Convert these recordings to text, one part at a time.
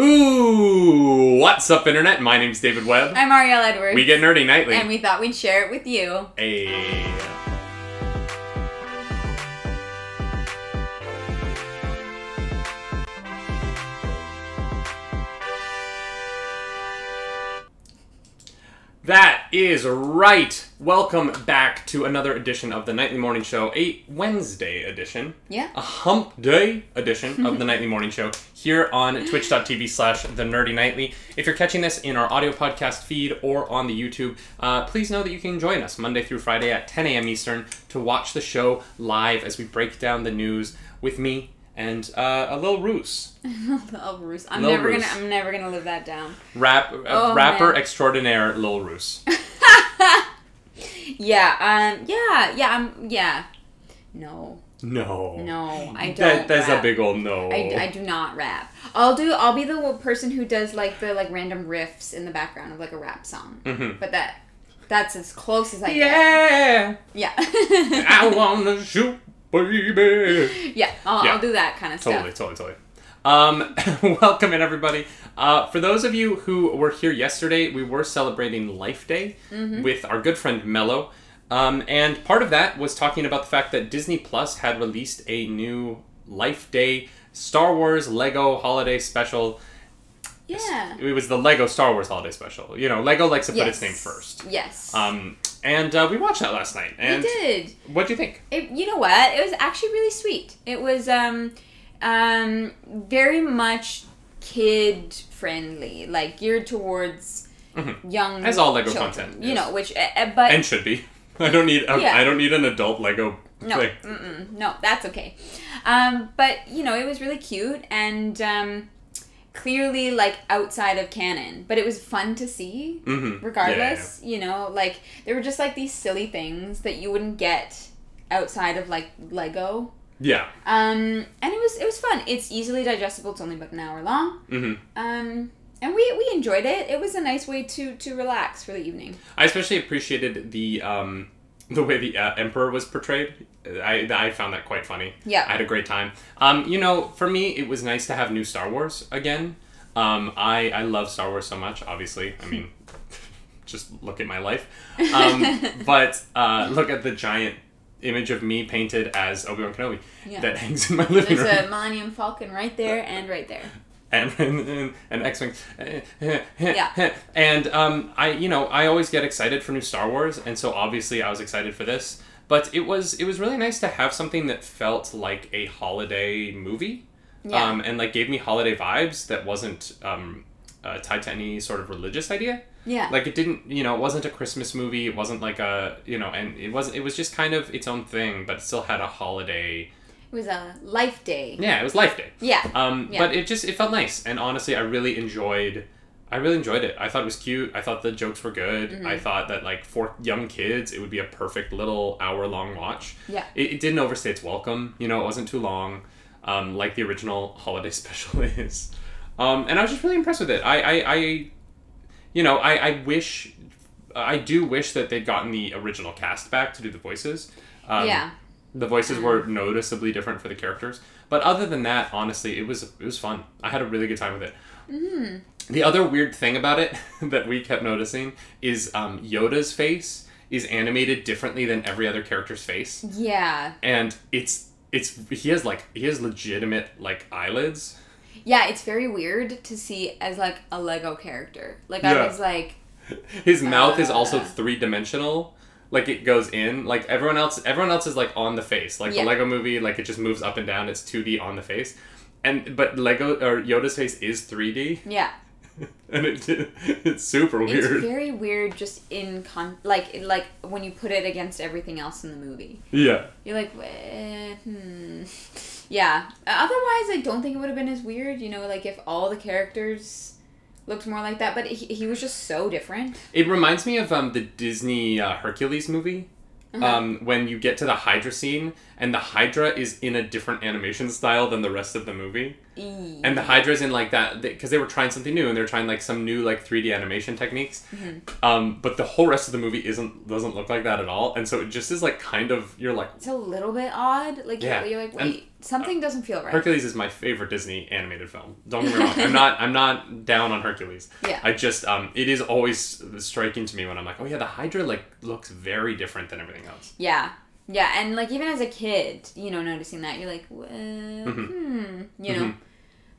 Ooh, what's up, Internet? My name's David Webb. I'm Ariel Edwards. We get nerdy nightly. and we thought we'd share it with you. Hey. That is right. Welcome back to another edition of the Nightly Morning Show, a Wednesday edition. Yeah. a hump day edition of the nightly morning show here on twitch.tv slash the nerdy nightly if you're catching this in our audio podcast feed or on the youtube uh, please know that you can join us monday through friday at 10 a.m eastern to watch the show live as we break down the news with me and uh, a little ruse oh, Bruce. I'm Lil never gonna. I'm never gonna live that down. rap uh, Oh, rapper man. extraordinaire lil ruse Yeah. Um. Yeah. Yeah. I'm. Yeah. No. no No. I don't. that, that's rap. a big old no I, I do not rap. I'll do. I'll be the one person who does like the like random riffs in the background of like a rap song. Mhm. But that. That's as close as I get. yeah Yeah. i wanna shoot baby yeah. I'll, Yeah. I'll do that kind of Totally, stuff. totally, totally. Um, welcome in everybody. Uh, for those of you who were here yesterday, we were celebrating Life Day Mm-hmm. with our good friend Mello. Um, and part of that was talking about the fact that Disney Plus had released a new Life Day Star Wars Lego holiday special. Yeah. It was the Lego Star Wars holiday special. You know, Lego likes to put its name first. Yes. Um, and uh, we watched that last night. we And did. what do you think? It, you know what? It was actually really sweet. It was um, um, very much kid friendly, like geared towards Mhm. young As all Lego children, content You is. know, which uh, but And should be. I don't need. Yeah. I don't need an adult Lego. no, no, that's okay. Um, but you know, it was really cute and um, clearly like outside of canon, but it was fun to see. Mm-hmm. regardless you know? Like there were just like these silly things that you wouldn't get outside of like lego. Yeah. um and it was it was fun. It's easily digestible. It's only about an hour long. Hmm um and we we enjoyed it. It was a nice way to to relax for the evening. I especially appreciated the um, the way the uh, emperor was portrayed. I, I found that quite funny. Yeah. I had a great time. Um, you know, for me, it was nice to have new Star Wars again. Um, I I love Star Wars so much. Obviously, I mean, just look at my life. Um, but uh, look at the giant image of me painted as Obi Wan Kenobi Yeah. that hangs in my living there's room. a millennium falcon right there and right there and and, and X Wing. Yeah. And um, I, you know, I always get excited for new Star Wars, and so obviously I was excited for this. But it was it was really nice to have something that felt like a holiday movie, yeah um, and like gave me holiday vibes that wasn't um, uh, tied to any sort of religious idea. yeah Like it didn't, you know, it wasn't a Christmas movie. It wasn't like a, you know, and it wasn't. It was just kind of its own thing, but it still had a holiday. It was a life day Yeah, it was Life Day. yeah Um, Yeah. But it just it felt nice, and honestly, I really enjoyed. I really enjoyed it. I thought it was cute. I thought the jokes were good. Mm-hmm. I thought that like for young kids, it would be a perfect little hour long watch. Yeah. It, it didn't overstay its welcome. You know, it wasn't too long, um, like the original holiday special is. Um, and I was just really impressed with it. I, I, I you know, I, I wish, I do wish that they'd gotten the original cast back to do the voices. Um, yeah the voices were noticeably different for the characters, but other than that, honestly, it was it was fun. I had a really good time with it. mm-hmm. The other weird thing about it that we kept noticing is um, Yoda's face is animated differently than every other character's face, yeah and it's it's he has like he has legitimate like eyelids. yeah it's very weird to see as like a lego character like Yeah. i was like His mouth is also Uh. three dimensional. Like it goes in. Like everyone else, everyone else is like on the face. Like Yeah. the Lego Movie, like it just moves up and down. It's two D on the face, and but Lego or Yoda's face is three D, yeah and it it's super weird. It's very weird, just in con like like when you put it against everything else in the movie. yeah, You're like, eh, hmm, yeah. Otherwise, I don't think it would have been as weird. You know, like if all the characters looked more like that, but he, he was just so different. it reminds me of um the Disney uh, Hercules movie. Uh-huh. Um, when you get to the Hydra scene, and the Hydra is in a different animation style than the rest of the movie. E. and the hydra's in like that because they were trying something new and they're trying like some new like 3d animation techniques Mm-hmm. um, but the whole rest of the movie isn't doesn't look like that at all and so it just is like kind of you're like it's a little bit odd. Like Yeah, you're, you're like, and- wait, Something doesn't feel right. Hercules is my favorite Disney animated film. Don't get me wrong. I'm not. I'm not down on Hercules. Yeah. I just um, it is always striking to me when I'm like, oh yeah, the Hydra like looks very different than everything else. Yeah. Yeah, and like even as a kid, you know, noticing that you're like, uh, Mm-hmm. hmm, you know.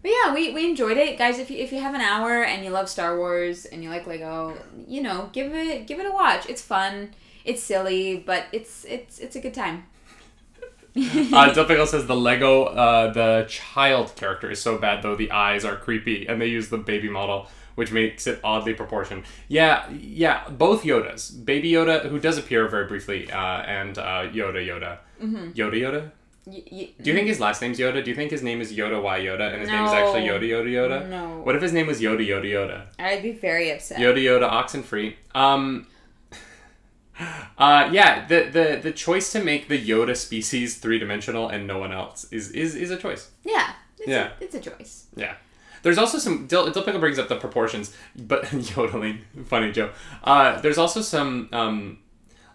But yeah, we, we enjoyed it, guys. If you if you have an hour and you love Star Wars and you like Lego, you know, give it give it a watch. It's fun. It's silly, but it's it's it's a good time. Uh, Delpickle says the Lego, uh, the child character is so bad though the eyes are creepy, and they use the baby model, which makes it oddly proportioned. Yeah, yeah, both Yodas, Baby Yoda, who does appear very briefly, uh, and uh, Yoda Yoda, Mm-hmm. Yoda Yoda. Y- y- Do you think his last name's Yoda? Do you think his name is Yoda Y Yoda, and his name is actually Yoda Yoda Yoda? No. What if his name was Yoda Yoda Yoda? I'd be very upset. Yoda Yoda oxen free. Um. Uh, yeah, the, the the choice to make the Yoda species three dimensional and no one else is is, is a choice. Yeah. It's Yeah. A, it's a choice. Yeah. There's also some. Dil, Dilpickle brings up the proportions, but yodeling, funny Joe. Uh, there's also some, um,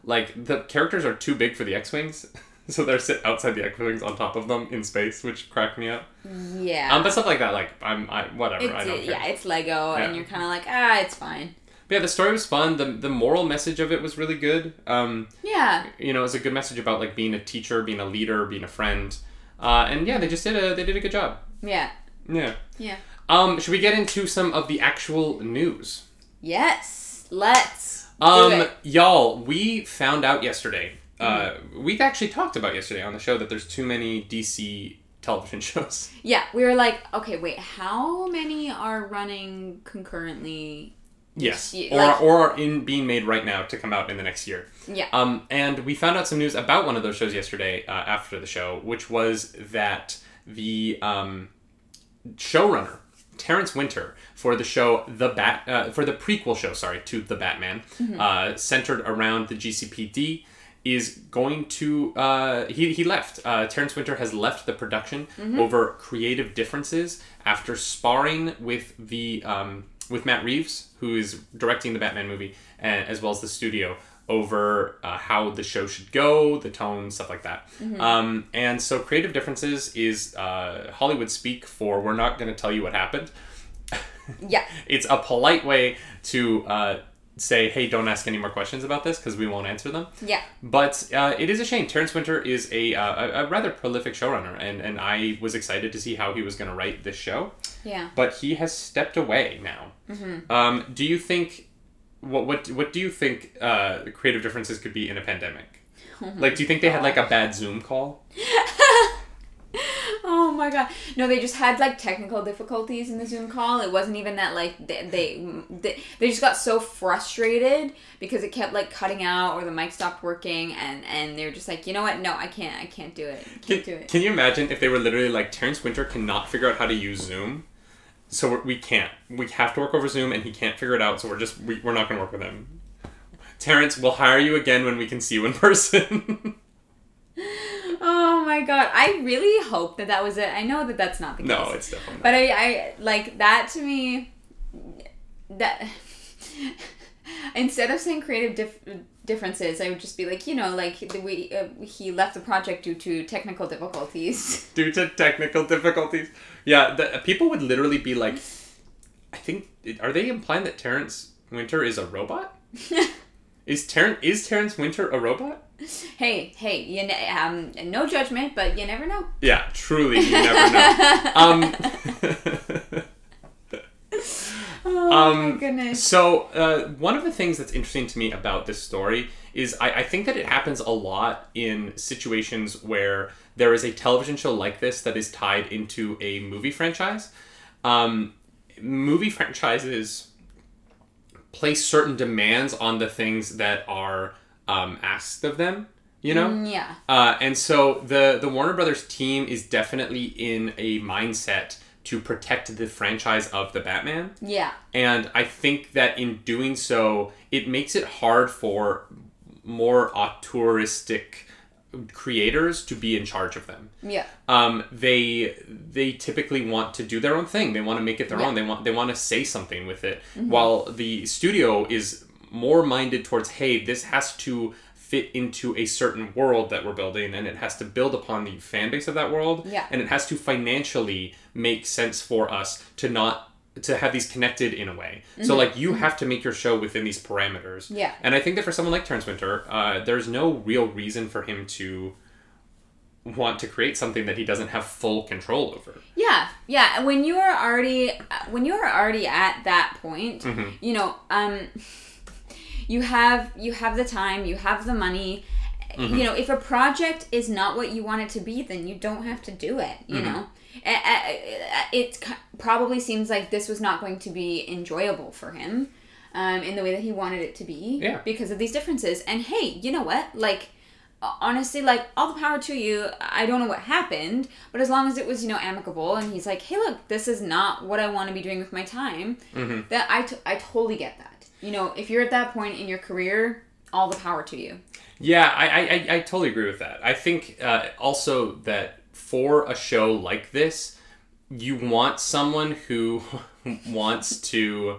like the characters are too big for the X-wings, so they're sit outside the X-wings on top of them in space, which cracked me up. Yeah. Um, but stuff like that, like I'm, I whatever, it's, I don't care. yeah, it's Lego, and you're kind of like, ah, it's fine. But yeah, the story was fun. The the moral message of it was really good. Um, Yeah. you know, it was a good message about like being a teacher, being a leader, being a friend. Uh, and yeah, they just did a they did a good job. Yeah. Yeah. Yeah. Um, should we get into some of the actual news? Yes. Let's Um, it. y'all, we found out yesterday. Uh, we actually talked about yesterday on the show that there's too many DC television shows. Yeah, we were like, okay, wait, how many are running concurrently? Yes, or like- or are in being made right now to come out in the next year. Yeah. Um, and we found out some news about one of those shows yesterday uh, after the show, which was that the um, showrunner Terrence Winter for the show the Bat uh, for the prequel show, sorry, to the Batman, uh, centered around the GCPD, is going to uh, he he left. Uh, Terrence Winter has left the production over creative differences after sparring with the um, with Matt Reeves, who is directing the Batman movie, and, as well as the studio over uh, how the show should go, the tone, stuff like that. Um, and so, creative differences is uh, Hollywood speak for we're not going to tell you what happened. Yeah. It's a polite way to uh, say, hey, don't ask any more questions about this because we won't answer them. Yeah. But uh, it is a shame. Terrence Winter is a, uh, a, rather prolific showrunner, and, and I was excited to see how he was going to write this show. Yeah. But he has stepped away now. Um, do you think what what what do you think uh, creative differences could be in a pandemic? like, do you think they had like a bad Zoom call? Oh my god. No, they just had like technical difficulties in the Zoom call. It wasn't even that like they they they, they just got so frustrated because it kept like cutting out or the mic stopped working and and they're just like, "You know what? No, I can't. I can't do it. I Can, can't do it." can you imagine if they were literally like Terrence Winter cannot figure out how to use Zoom, so we're, can't. We have to work over Zoom, and he can't figure it out. So we're just we, we're not going to work with him. Terrence, we'll hire you again when we can see you in person. Oh my god. I really hope that that was it. I know that that's not the case. no, it's definitely. Not. But I, I like that to me. That instead of saying creative dif- differences, I would just be like, you know, like the- we uh, he left the project due to technical difficulties. due to technical difficulties. Yeah, the, people would literally be like, I think are they implying that Terrence Winter is a robot? Is Terrence is Terrence Winter a robot? hey, hey, you ne- um, no judgment, but you never know. Yeah, truly, you never know. Um, Oh Um, my goodness. so uh, one of the things that's interesting to me about this story is I, I think that it happens a lot in situations where there is a television show like this that is tied into a movie franchise. Um, movie franchises place certain demands on the things that are um, asked of them. You know, Mm, yeah. uh, and so the the Warner Brothers team is definitely in a mindset to protect the franchise of the Batman. Yeah. And I think that in doing so, it makes it hard for more auteuristic creators to be in charge of them. Yeah. Um, they they typically want to do their own thing. They want to make it their Yeah. own. They want they want to say something with it. While the studio is more minded towards, hey, this has to fit into a certain world that we're building and it has to build upon the fan base of that world Yeah. and it has to financially make sense for us to not to have these connected in a way so like you have to make your show within these parameters Mm-hmm. Yeah. and i think that for someone like terrence winter uh, there's no real reason for him to want to create something that he doesn't have full control over Yeah, yeah. When you are already when you are already at that point, Mm-hmm. you know, um, you have you have the time, you have the money. Mm-hmm. You know, if a project is not what you want it to be, then you don't have to do it. You Mm-hmm. know, it probably seems like this was not going to be enjoyable for him. Um, in the way that he wanted it to be Yeah. because of these differences and hey you know what like honestly like all the power to you i don't know what happened but as long as it was you know amicable and he's like hey look this is not what i want to be doing with my time that I, t- I totally get that you know if you're at that point in your career all the power to you Yeah, I, I, I, I totally agree with that. I think uh, also that for a show like this, you want someone who wants to.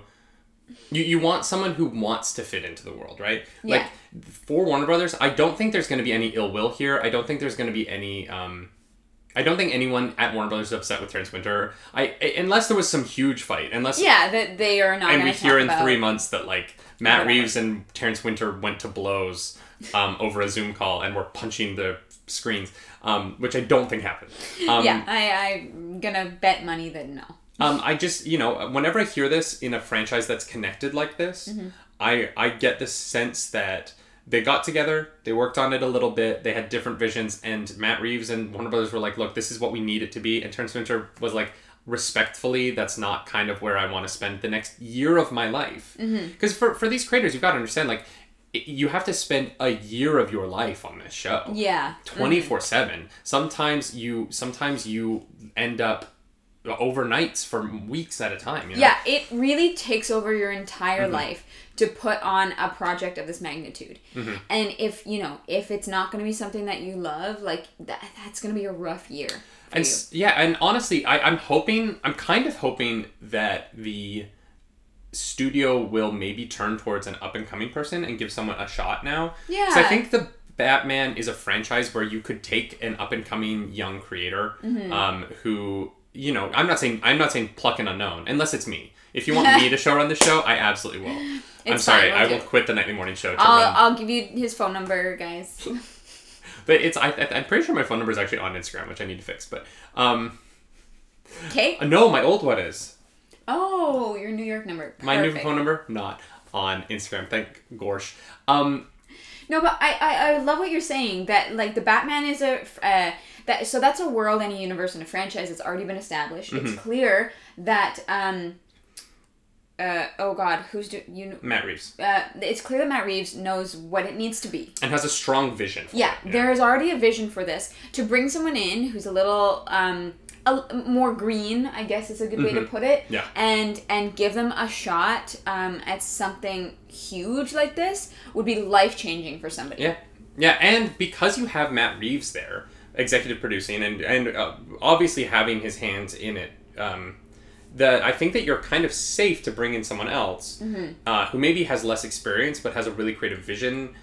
You, you want someone who wants to fit into the world, right? Yeah. Like for Warner Brothers, I don't think there's going to be any ill will here. I don't think there's going to be any. Um, I don't think anyone at Warner Brothers is upset with Terrence Winter. I unless there was some huge fight, unless yeah that they are not and we hear in three months that like Matt Whatever. Reeves and Terrence Winter went to blows um, over a Zoom call and were punching the screens, um, which I don't think happened. Um, yeah I, i'm gonna bet money that no um, I just you know whenever I hear this in a franchise that's connected like this, Mm-hmm. I I get the sense that. They got together, they worked on it a little bit, they had different visions, and Matt Reeves and Warner Brothers were like, look, this is what we need it to be. And Terrence Winter was like, respectfully, that's not kind of where I want to spend the next year of my life. Because for, for these creators, you've got to understand, like, it- you have to spend a year of your life on this show. yeah 24 7 sometimes you sometimes you end up overnights for weeks at a time you know? Yeah, it really takes over your entire Mm-hmm. life to put on a project of this magnitude. Mm-hmm. And if, you know, if it's not going to be something that you love, like that that's going to be a rough year. And you. yeah and honestly I, i'm hoping i'm kind of hoping that the studio will maybe turn towards an up and coming person and give someone a shot now 'Cause i think the batman is a franchise where you could take an up and coming young creator Mm-hmm. um, who you know i'm not saying i'm not saying pluck an unknown unless it's me if you want me to show run the show i absolutely will i'm It's sorry fine, i will quit the nightly morning show I'll, run I'll give you his phone number, guys. but it's I, I- i'm pretty sure my phone number is actually on instagram which i need to fix but um Okay. no my old one is Oh, your New York number. My new phone number not on Instagram. Thank Gorsh. Um, No, but I, I, I love what you're saying that like the Batman is a uh, that so that's a world and a universe and a franchise that's already been established. Mm-hmm. It's clear that um uh oh god who's do you Matt Reeves uh it's clear that Matt Reeves knows what it needs to be. and has a strong vision. For Yeah, it, yeah, there is already a vision for this to bring someone in who's a little um a, more green, I guess is a good way to put it. Mm-hmm. Yeah. And and give them a shot um, at something huge like this would be life changing for somebody. Yeah, yeah, and because you have Matt Reeves there, executive producing, and and uh, obviously having his hands in it, um, that I think that you're kind of safe to bring in someone else Mm-hmm. uh, who maybe has less experience but has a really creative vision.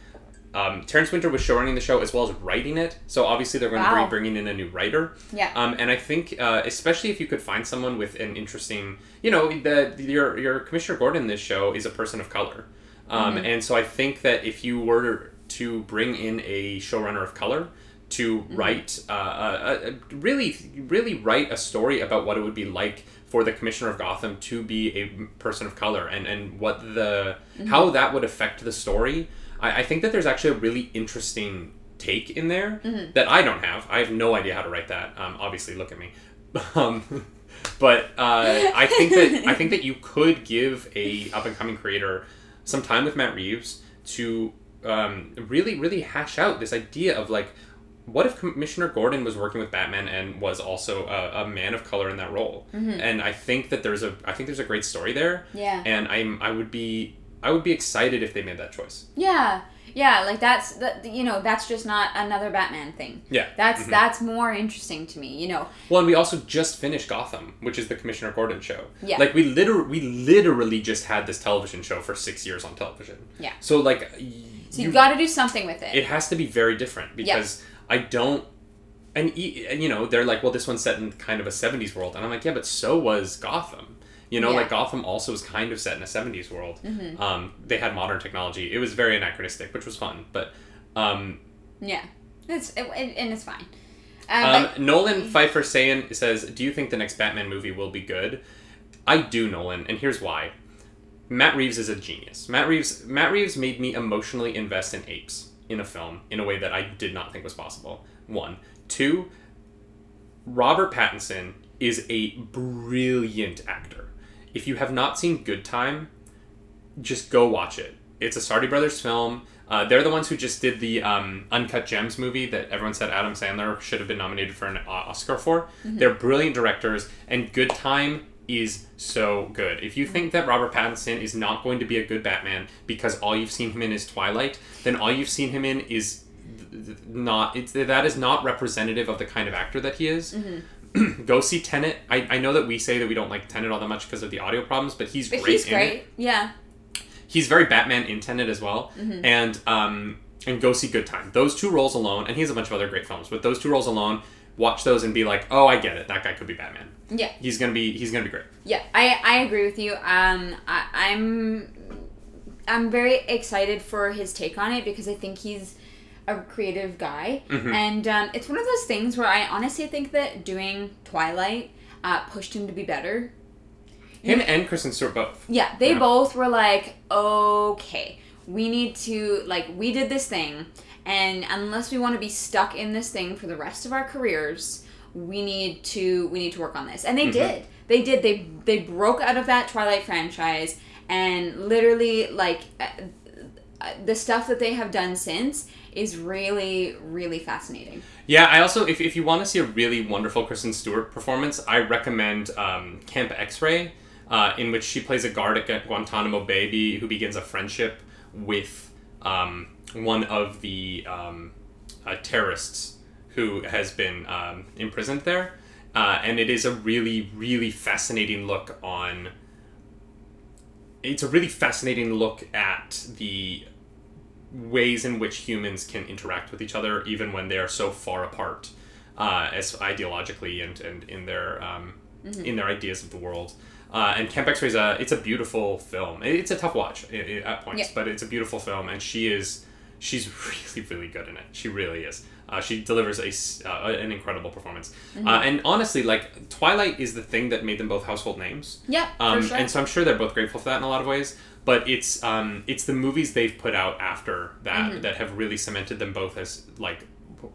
Um, Terrence Winter was showrunning the show as well as writing it, so obviously they're going to Wow. be bringing in a new writer. Yeah. Um, and I think, uh, especially if you could find someone with an interesting, you know, the your your Commissioner Gordon this show is a person of color, um, and so I think that if you were to bring in a showrunner of color to write, uh, a, a, really, really write a story about what it would be like for the Commissioner of Gotham to be a person of color and and what the how that would affect the story. I, I think that there's actually a really interesting take in there that I don't have. I have no idea how to write that. Um, obviously, look at me. Um, but uh, I think that I think that you could give a up and coming creator some time with Matt Reeves to um, really really hash out this idea of like what if Commissioner Gordon was working with Batman and was also a, a man of color in that role? And I think that there's a I think there's a great story there. Yeah. And I'm I would be I would be excited if they made that choice. Yeah, yeah, like that's that. You know, that's just not another Batman thing. Yeah. That's Mhm. that's more interesting to me. You know. Well, and we also just finished Gotham, which is the Commissioner Gordon show. Yeah. Like we literally we literally just had this television show for six years on television. Yeah. So like, y- So you, got to do something with it. it has to be very different because I don't. And, and you know they're like, well, this one's set in kind of a '70s world, and I'm like, yeah, but so was Gotham. You know, Yeah. like Gotham also was kind of set in a '70s world. Um, they had modern technology. It was very anachronistic, which was fun, but. Um, yeah, it's it, and it's fine. Uh, Um, but- Nolan Pfeiffer saying says, "Do you think the next Batman movie will be good?" I do, Nolan, and here's why. Matt Reeves is a genius. Matt Reeves Matt Reeves made me emotionally invest in apes in a film in a way that I did not think was possible. One, two. Robert Pattinson is a brilliant actor. If you have not seen Good Time, just go watch it. It's a Safdie Brothers film. Uh, they're the ones who just did the um, Uncut Gems movie that everyone said Adam Sandler should have been nominated for an Oscar for. They're brilliant directors, and Good Time is so good. If you think that Robert Pattinson is not going to be a good Batman because all you've seen him in is Twilight, then all you've seen him in is not it's that is not representative of the kind of actor that he is. Go see Tenet. I, I know that we say that we don't like Tenet all that much because of the audio problems, but he's but great he's in it great. Yeah. he's very Batman in Tenet as well, Mm-hmm. and um, and go see Good Time. Those two roles alone, and he has a bunch of other great films, but those two roles alone, watch those and be like, oh, I get it. That guy could be Batman. Yeah. He's gonna be he's gonna be great. Yeah, I, I agree with you. Um, I, I'm I'm very excited for his take on it because I think he's a creative guy, Mm-hmm. and um, it's one of those things where I honestly think that doing Twilight uh, pushed him to be better. Him and Kristen Stewart both. Yeah, they Yeah. both were like, okay, we need to like we did this thing, and unless we want to be stuck in this thing for the rest of our careers, we need to we need to work on this. And they Mm-hmm. did. They did. They they broke out of that Twilight franchise and literally like uh, uh, the stuff that they have done since is really really fascinating. Yeah, I also if, if you want to see a really wonderful Kristen Stewart performance, I recommend um, Camp X-Ray, uh, in which she plays a guard at Guantanamo Bay who begins a friendship with um, one of the um, uh, terrorists who has been um, imprisoned there, uh, and it is a really really fascinating look on. It's a really fascinating look at the ways in which humans can interact with each other, even when they are so far apart, uh, as ideologically and, and in their um, in their ideas of the world. Uh, and Camp X-Ray is a it's a beautiful film. It's a tough watch at points, Yeah. but it's a beautiful film, and she is she's really really good in it. She really is. Uh, she delivers a uh, an incredible performance. Uh, and honestly, like Twilight is the thing that made them both household names. Yeah, Um, for sure. And so I'm sure they're both grateful for that in a lot of ways. But it's um, it's the movies they've put out after that Mm-hmm. that have really cemented them both as like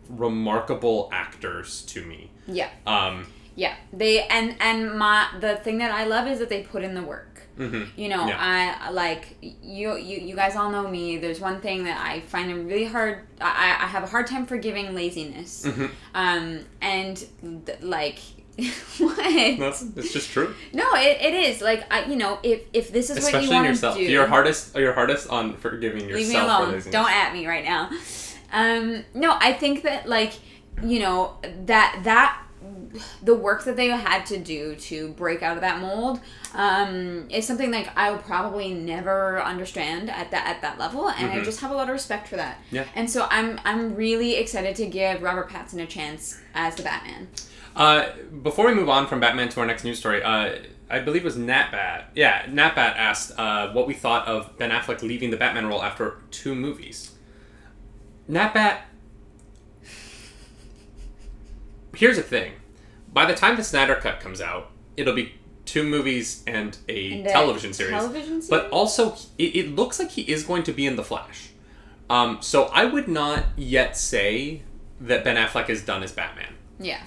remarkable actors to me. yeah. Um, Yeah, they and and my the thing that I love is that they put in the work. Mhm. You know, Yeah. I like you, you. You guys all know me. There's one thing that I find it really hard. I, I have a hard time forgiving laziness. Mhm. Um, and th- like, what? That's it's just true. No, it, it is like I. You know, if if this is what you want to yourself. do, You're hardest. You're hardest on forgiving yourself. leave me for alone. laziness. Don't at me right now. Um, no, I think that like you know that that the work that they had to do to break out of that mold um, is something like I will probably never understand at that at that level, and I just have a lot of respect for that. Mm-hmm. Yeah. And so I'm I'm really excited to give Robert Pattinson a chance as the Batman. Uh, before we move on from Batman to our next news story, uh, I believe it was Natbat. Yeah, Natbat asked uh, what we thought of Ben Affleck leaving the Batman role after two movies. Natbat. Here's the thing: by the time the Snyder Cut comes out, it'll be two movies and a And a television series. television But also, it, it looks like he is going to be in the Flash. Um, so I would not yet say that Ben Affleck is done as Batman Yeah.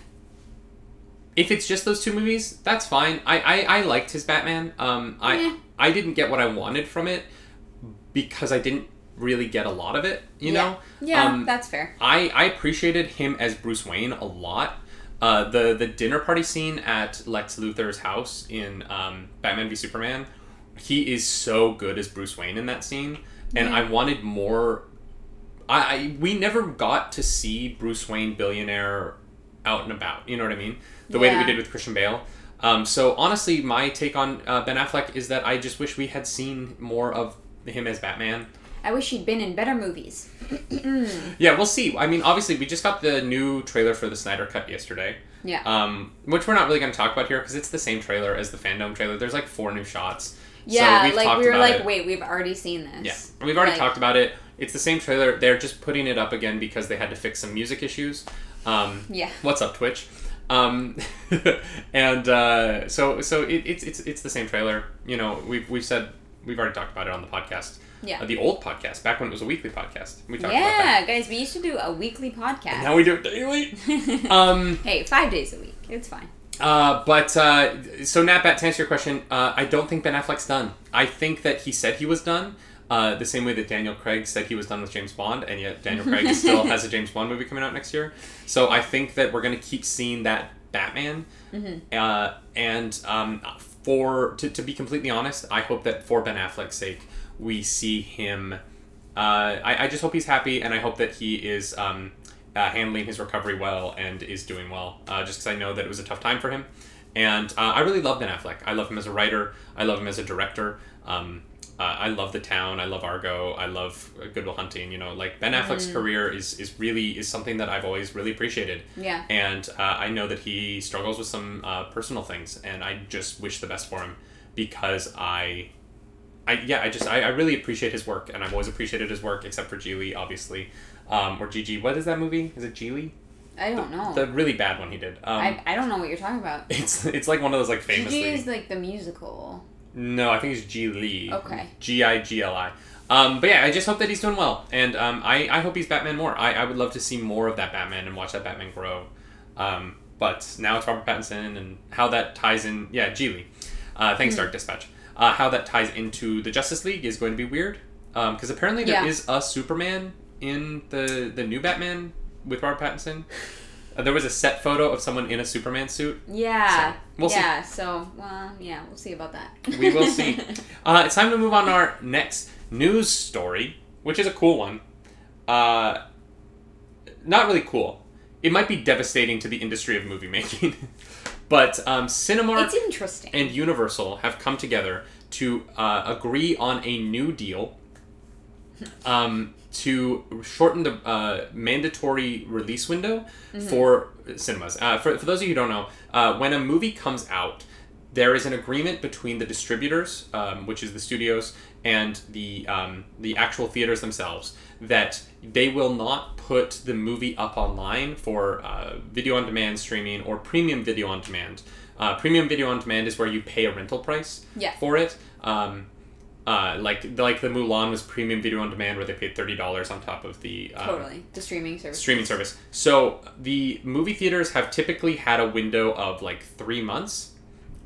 if it's just those two movies, that's fine. I I, I liked his Batman. Um, I Yeah. I didn't get what I wanted from it because I didn't really get a lot of it. You yeah. know. Yeah, Um, that's fair. I I appreciated him as Bruce Wayne a lot. Uh, the the dinner party scene at Lex Luthor's house in um, Batman v Superman he is so good as Bruce Wayne in that scene, and Yeah. I wanted more. I, I we never got to see Bruce Wayne billionaire out and about. You know what I mean? The way that we did with Christian Bale. Um, so honestly, my take on uh, Ben Affleck is that I just wish we had seen more of him as Batman. I wish he'd been in better movies. Yeah, we'll see. I mean, obviously, we just got the new trailer for the Snyder Cut yesterday. Yeah. Um, which we're not really going to talk about here because it's the same trailer as the fandom trailer. There's like four new shots. yeah, we've like we were like, it. wait, we've already seen this. Yeah, we've already Like, talked about it. It's the same trailer. They're just putting it up again because they had to fix some music issues. Um, Yeah. What's up, Twitch? Um, and uh, so so it, it's it's it's the same trailer. You know, we've we've said we've already talked about it on the podcast. Yeah. Uh, the old podcast, back when it was a weekly podcast. We talked about that. Yeah, guys, we used to do a weekly podcast. Now we do it daily. um, hey, five days a week. It's fine. Uh, but uh, so Natbat, to answer your question, uh, I don't think Ben Affleck's done. I think that he said he was done. Uh, the same way that Daniel Craig said he was done with James Bond, and yet Daniel Craig still has a James Bond movie coming out next year. So I think that we're going to keep seeing that Batman. Uh, and um, for to, to be completely honest, I hope that for Ben Affleck's sake, we see him. Uh, I, I just hope he's happy, and I hope that he is um, uh, handling his recovery well and is doing well. Uh, just because I know that it was a tough time for him, and uh, I really love Ben Affleck. I love him as a writer. I love him as a director. Um, uh, I love The Town. I love Argo. I love uh, Good Will Hunting. You know, like Ben Affleck's career is is really is something that I've always really appreciated. Yeah. And uh, I know that he struggles with some uh, personal things, and I just wish the best for him because I, I yeah, I just I, I really appreciate his work, and I've always appreciated his work, except for Gigli, obviously, um, or Gigi. What is that movie? Is it Gigli? I don't know. The really bad one he did. Um, I, I don't know what you're talking about. it's it's like one of those like famous. Gigi is like the musical. No, I think it's G Lee. Okay. G I G L I. Um, but yeah, I just hope that he's doing well, and um, I, I hope he's Batman more. I, I would love to see more of that Batman and watch that Batman grow. Um, but now it's Robert Pattinson, and how that ties in. Yeah, Gigli. Uh, thanks, Hmm. Dark Dispatch. Uh, how that ties into the Justice League is going to be weird, because apparently there is Yeah. a Superman in the the new Batman with Robert Pattinson. Uh, there was a set photo of someone in a Superman suit. Yeah. So, we'll see. yeah, so, well, yeah, we'll see about that. We will see. Uh, it's time to move on to our next news story, which is a cool one. Uh, not really cool. It might be devastating to the industry of movie making, but um, Cinemark it's interesting. and Universal have come together to uh, agree on a new deal um, to shorten the uh, mandatory release window for cinemas. Uh, for, for those of you who don't know, uh, when a movie comes out, there is an agreement between the distributors, um, which is the studios, and the um, the actual theaters themselves that they will not put the movie up online for uh, video on demand streaming or premium video on demand. Uh, premium video on demand is where you pay a rental price Yeah. for it. Um, uh, like like the Mulan was premium video on demand where they paid thirty dollars on top of the um, totally. The streaming service. streaming service. So the movie theaters have typically had a window of like three months,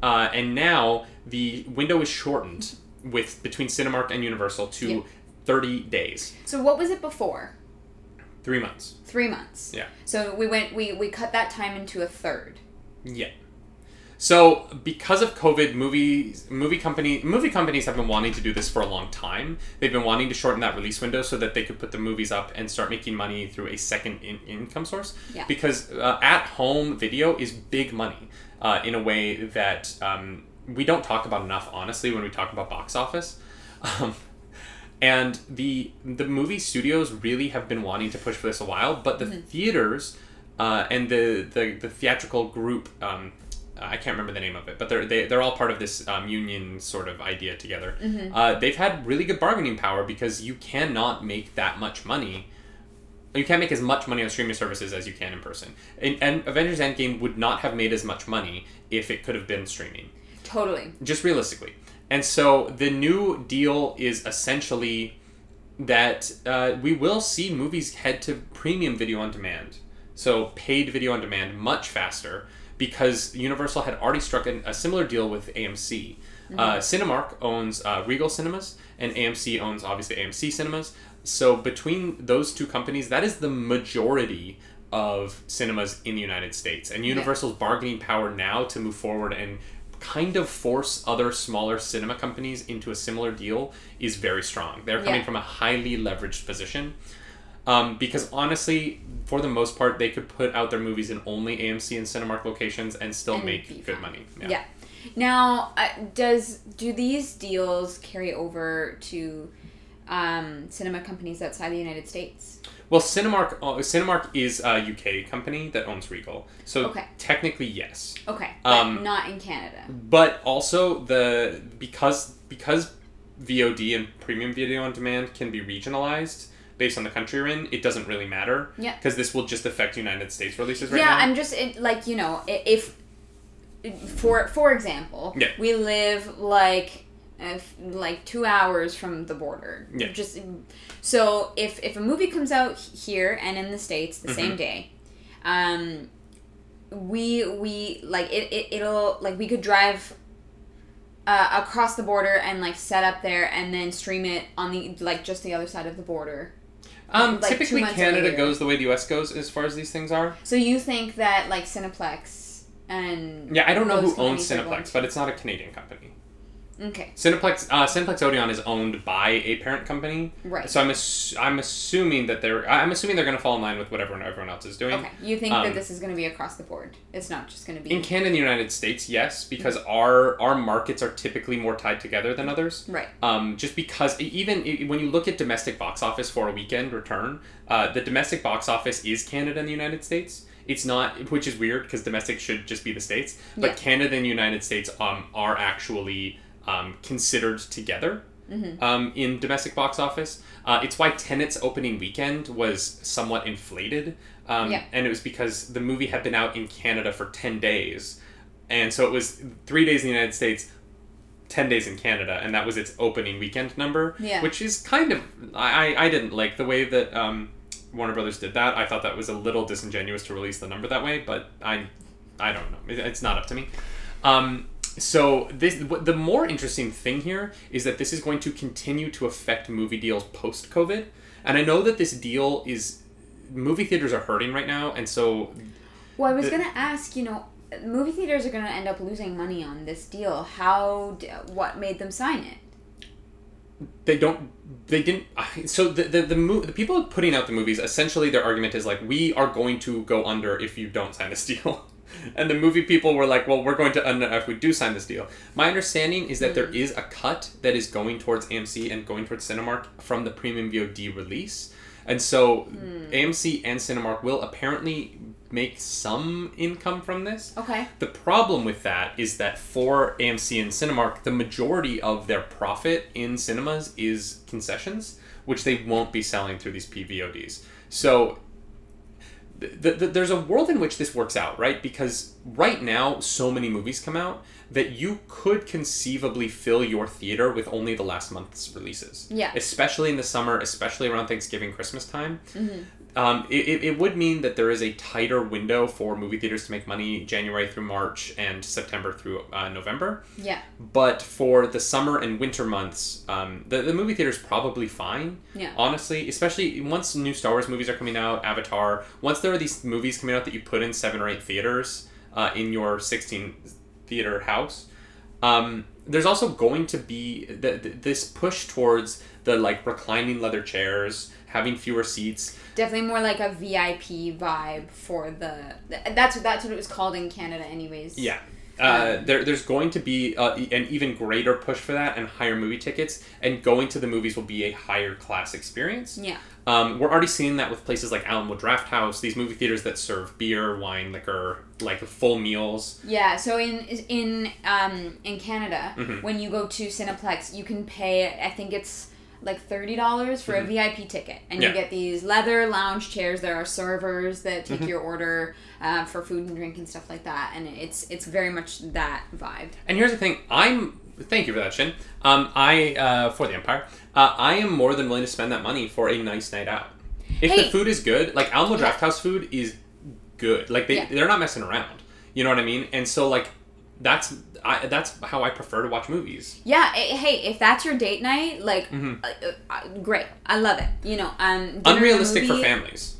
uh, and now the window is shortened with between Cinemark and Universal to Yeah. thirty days, So what was it before? Three months. Three months. Yeah. So we went we, we cut that time into a third. Yeah. So because of COVID, movies movie company movie companies have been wanting to do this for a long time. They've been wanting to shorten that release window so that they could put the movies up and start making money through a second in- income source. Yeah. Because uh, at home video is big money uh, in a way that um, we don't talk about enough. Honestly, when we talk about box office. Um, and the the movie studios really have been wanting to push for this a while, but the theaters uh, and the, the the theatrical group um, I can't remember the name of it, but they're they, they're all part of this um, union sort of idea together. Uh, they've had really good bargaining power because you cannot make that much money. You can't make as much money on streaming services as you can in person. And, and Avengers Endgame would not have made as much money if it could have been streaming Totally. just realistically. And so the new deal is essentially that uh, we will see movies head to premium video on demand, so paid video on demand, much faster because Universal had already struck an, a similar deal with AMC. Uh, Cinemark owns uh, Regal Cinemas, and AMC owns obviously AMC Cinemas. So between those two companies, that is the majority of cinemas in the United States, and Universal's bargaining power now to move forward and kind of force other smaller cinema companies into a similar deal is very strong. They're coming Yeah. from a highly leveraged position. Um, because honestly, for the most part, they could put out their movies in only AMC and Cinemark locations and still And make good money. Yeah. Now, uh, does do these deals carry over to um, cinema companies outside the United States? Well, Cinemark, uh, Cinemark is a UK company that owns Regal, so Okay. technically yes. Okay, but Um, not in Canada. But also the because because VOD and premium video on demand can be regionalized based on the country you're in, it doesn't really matter. Yeah. Because this will just affect United States releases right yeah, now. Yeah, I'm just it, like you know if for for example, Yeah. we live like if, like two hours from the border. Yeah. Just so if if a movie comes out here and in the states the Mm-hmm. same day, um, we we like it, it it'll like we could drive. Uh, across the border and like set up there and then stream it on the like just the other side of the border. um, like, typically, Canada later. goes the way the US goes as far as these things are. So you think that like Cineplex and Yeah, I don't know who owns companies are going Cineplex, but it's not a Canadian company. Okay, Cineplex, uh, Cineplex Odeon is owned by a parent company, right. so I'm ass- I'm assuming that they're I'm assuming they're going to fall in line with whatever everyone else is doing. Okay, you think um, that this is going to be across the board? It's not just going to be In Canada and the United States, yes, because our our markets are typically more tied together than others. right. Um, just because even when you look at domestic box office for a weekend return, uh, the domestic box office is Canada and the United States. It's not, which is weird because domestic should just be the states, but Yeah. Canada and the United States um, are actually um, considered together Mm-hmm. um, in domestic box office. Uh, it's why Tenet's opening weekend was somewhat inflated, um, Yeah. and it was because the movie had been out in Canada for ten days, and so it was three days in the United States, ten days in Canada, and that was its opening weekend number. Yeah. Which is kind of I I I didn't like the way that um, Warner Brothers did that. I thought that was a little disingenuous to release the number that way, but I I don't know. It- It's not up to me. Um, so this the more interesting thing here is that this is going to continue to affect movie deals post COVID, and I know that this deal is movie theaters are hurting right now, and so Well, I was the- going to ask. You know, movie theaters are going to end up losing money on this deal. How? What made them sign it? they don't they didn't so the the the, mo- the people putting out the movies essentially their argument is like we are going to go under if you don't sign this deal and the movie people were like well we're going to under if we do sign this deal. My understanding is that there hmm. is a cut that is going towards AMC and going towards Cinemark from the premium VOD release. And so hmm. AMC and Cinemark will apparently make some income from this. Okay. the problem with that is that for AMC and Cinemark, the majority of their profit in cinemas is concessions, which they won't be selling through these PVODs. So th- th- th- there's a world in which this works out, right? Because right now, so many movies come out that you could conceivably fill your theater with only the last month's releases. Yeah. Especially in the summer, especially around Thanksgiving, Christmas time. Mm-hmm. Um, it, it, would mean that there is a tighter window for movie theaters to make money January through March and September through uh, November. Yeah. But for the summer and winter months, um, the, the movie theater's probably fine. Yeah. Honestly, especially once new Star Wars movies are coming out, Avatar, once there are these movies coming out that you put in seven or eight theaters uh, in your 16 theater house, um, there's also going to be the, the, this push towards the like reclining leather chairs, having fewer seats. Definitely more like a VIP vibe for the. That's that's what it was called in Canada, anyways. Yeah. Uh, there, there's going to be uh, an even greater push for that and higher movie tickets, and going to the movies will be a higher class experience. Yeah. Um, we're already seeing that with places like Alamo Drafthouse, these movie theaters that serve beer, wine, liquor, like full meals. Yeah, so in in um in Canada, Mm-hmm. when you go to Cineplex, you can pay I think it's like thirty dollars for a VIP ticket, and Mm-hmm. Yeah. you get these leather lounge chairs. There are servers that Mm-hmm. take your order uh, for food and drink and stuff like that, and it's it's very much that vibe. And here's the thing, I'm thank you for that, Shin. Um, I uh, for the Empire, uh, I am more than willing to spend that money for a nice night out. If the food is good, like Alamo Drafthouse food is good. Like they Yeah. they're not messing around. You know what I mean? And so like that's I, that's how I prefer to watch movies. Yeah, eh, hey, if that's your date night, like, Mm-hmm. uh, uh, great, I love it. You know, um, Unrealistic for families.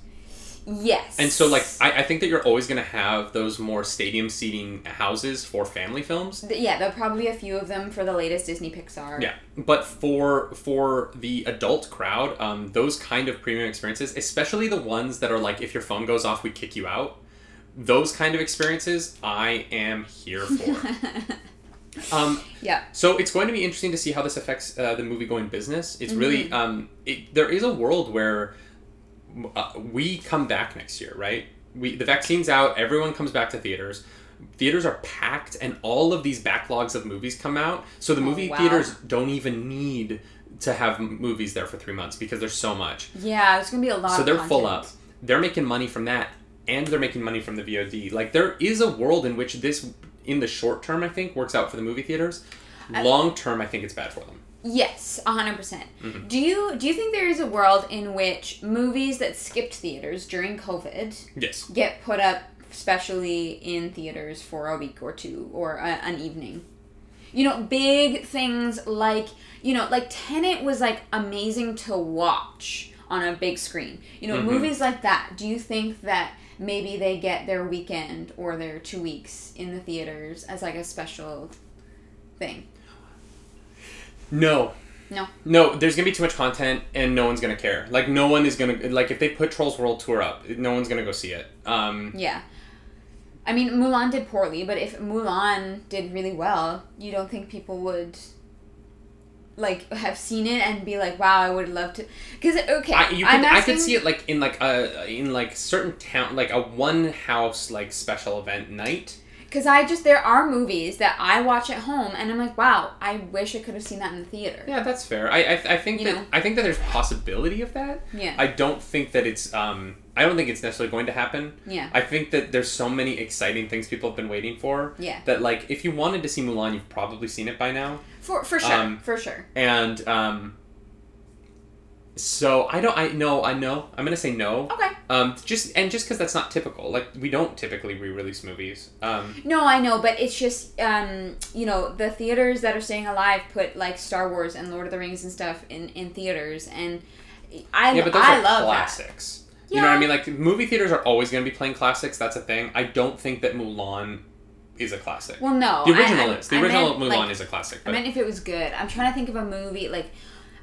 Yes. And so, like, I, I think that you're always going to have those more stadium seating houses for family films. Yeah, there'll probably be a few of them for the latest Disney Pixar. Yeah, but for for the adult crowd, um, those kind of premium experiences, especially the ones that are like, if your phone goes off, we kick you out. Those kind of experiences, I am here for. um, Yeah. so it's going to be interesting to see how this affects uh, the movie going business. It's Mm-hmm. really um, it, there is a world where uh, we come back next year, right? We the vaccine's out, everyone comes back to theaters. Theaters are packed, and all of these backlogs of movies come out. So the movie Oh, wow. theaters don't even need to have movies there for three months because there's so much. Yeah, it's gonna be a lot. So they're full up. They're making money from that, and they're making money from the VOD. Like there is a world in which this, in the short term, I think works out for the movie theaters. Long term, I think it's bad for them. Yes, hundred percent. Mm-hmm. Do you do you think there is a world in which movies that skipped theaters during COVID Yes. get put up specially in theaters for a week or two or a, an evening? You know, big things like you know, like Tenet was like amazing to watch on a big screen. You know, Mhm. movies like that. Do you think that maybe they get their weekend or their two weeks in the theaters as like a special thing? No. No. No, there's gonna be too much content, and no one's gonna care. Like no one is gonna like if they put Trolls World Tour up, no one's gonna go see it. Um, Yeah. I mean, Mulan did poorly, but if Mulan did really well, you don't think people would like have seen it and be like, "Wow, I would love to." Because okay, I, could, I could see it like in like a in like certain town, like a one house like special event night. Because I just there are movies that I watch at home, and I'm like, "Wow, I wish I could have seen that in the theater." Yeah, that's fair. I I, I think You that know. I think that there's possibility of that. Yeah. I don't think that it's um I don't think it's necessarily going to happen. Yeah. I think that there's so many exciting things people have been waiting for. Yeah. That like if you wanted to see Mulan, you've probably seen it by now. For for sure, Um, for sure. And um so I don't I know I know I'm gonna say no. Okay. Um just and just because that's not typical. Like we don't typically re-release movies. Um No, I know, but it's just um, you know the theaters that are staying alive put like Star Wars and Lord of the Rings and stuff in in theaters, and I yeah, but those I are love that. You know what I mean? Like movie theaters are always going to be playing classics. That's a thing. I don't think that Mulan is a classic. Well, no, the original I- I- is. The I original meant, Mulan like, is a classic. I But meant if it was good. I'm trying to think of a movie like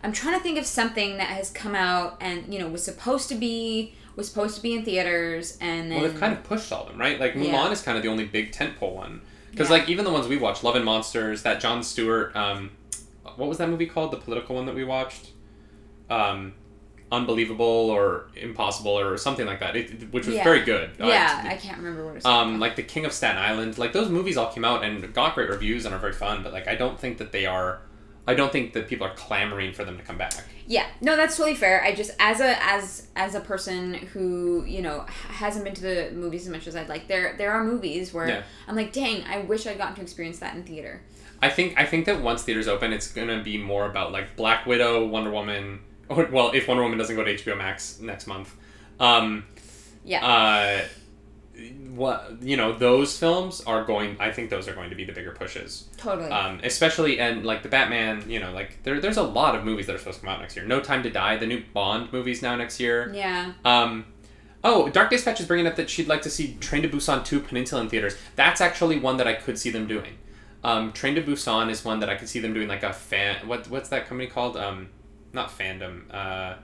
I'm trying to think of something that has come out and you know was supposed to be was supposed to be in theaters and then well, they've kind of pushed all of them, right? Like Mulan Yeah. is kind of the only big tentpole one. Because Yeah. like even the ones we watched, Love and Monsters, that Jon Stewart, um, what was that movie called? The political one that we watched, um, Unbelievable or Impossible or something like that, it, which was Yeah. very good. Uh, yeah, it's- I can't remember what it's um, like the King of Staten Island, like those movies all came out and got great reviews and are very fun. But like I don't think that they are. I don't think that people are clamoring for them to come back. Yeah, no, that's totally fair. I just as a as as a person who you know hasn't been to the movies as much as I'd like, there there are movies where Yeah. I'm like, dang, I wish I'd gotten to experience that in theater. I think I think that once theaters open, it's gonna be more about like Black Widow, Wonder Woman. Or, well, if Wonder Woman doesn't go to HBO Max next month, um, Yeah, uh, what you know, those films are going. I think those are going to be the bigger pushes, totally. um, especially and like the Batman. You know, like there, there's a lot of movies that are supposed to come out next year. No Time to Die, the new Bond movies now next year. yeah, Um, oh, Dark Dispatch is bringing up that she'd like to see Train to Busan 2 Peninsula in theaters. That's actually one that I could see them doing. Um, Train to Busan is one that I could see them doing like a fan. What what's that company called? Um, not fandom. Uh,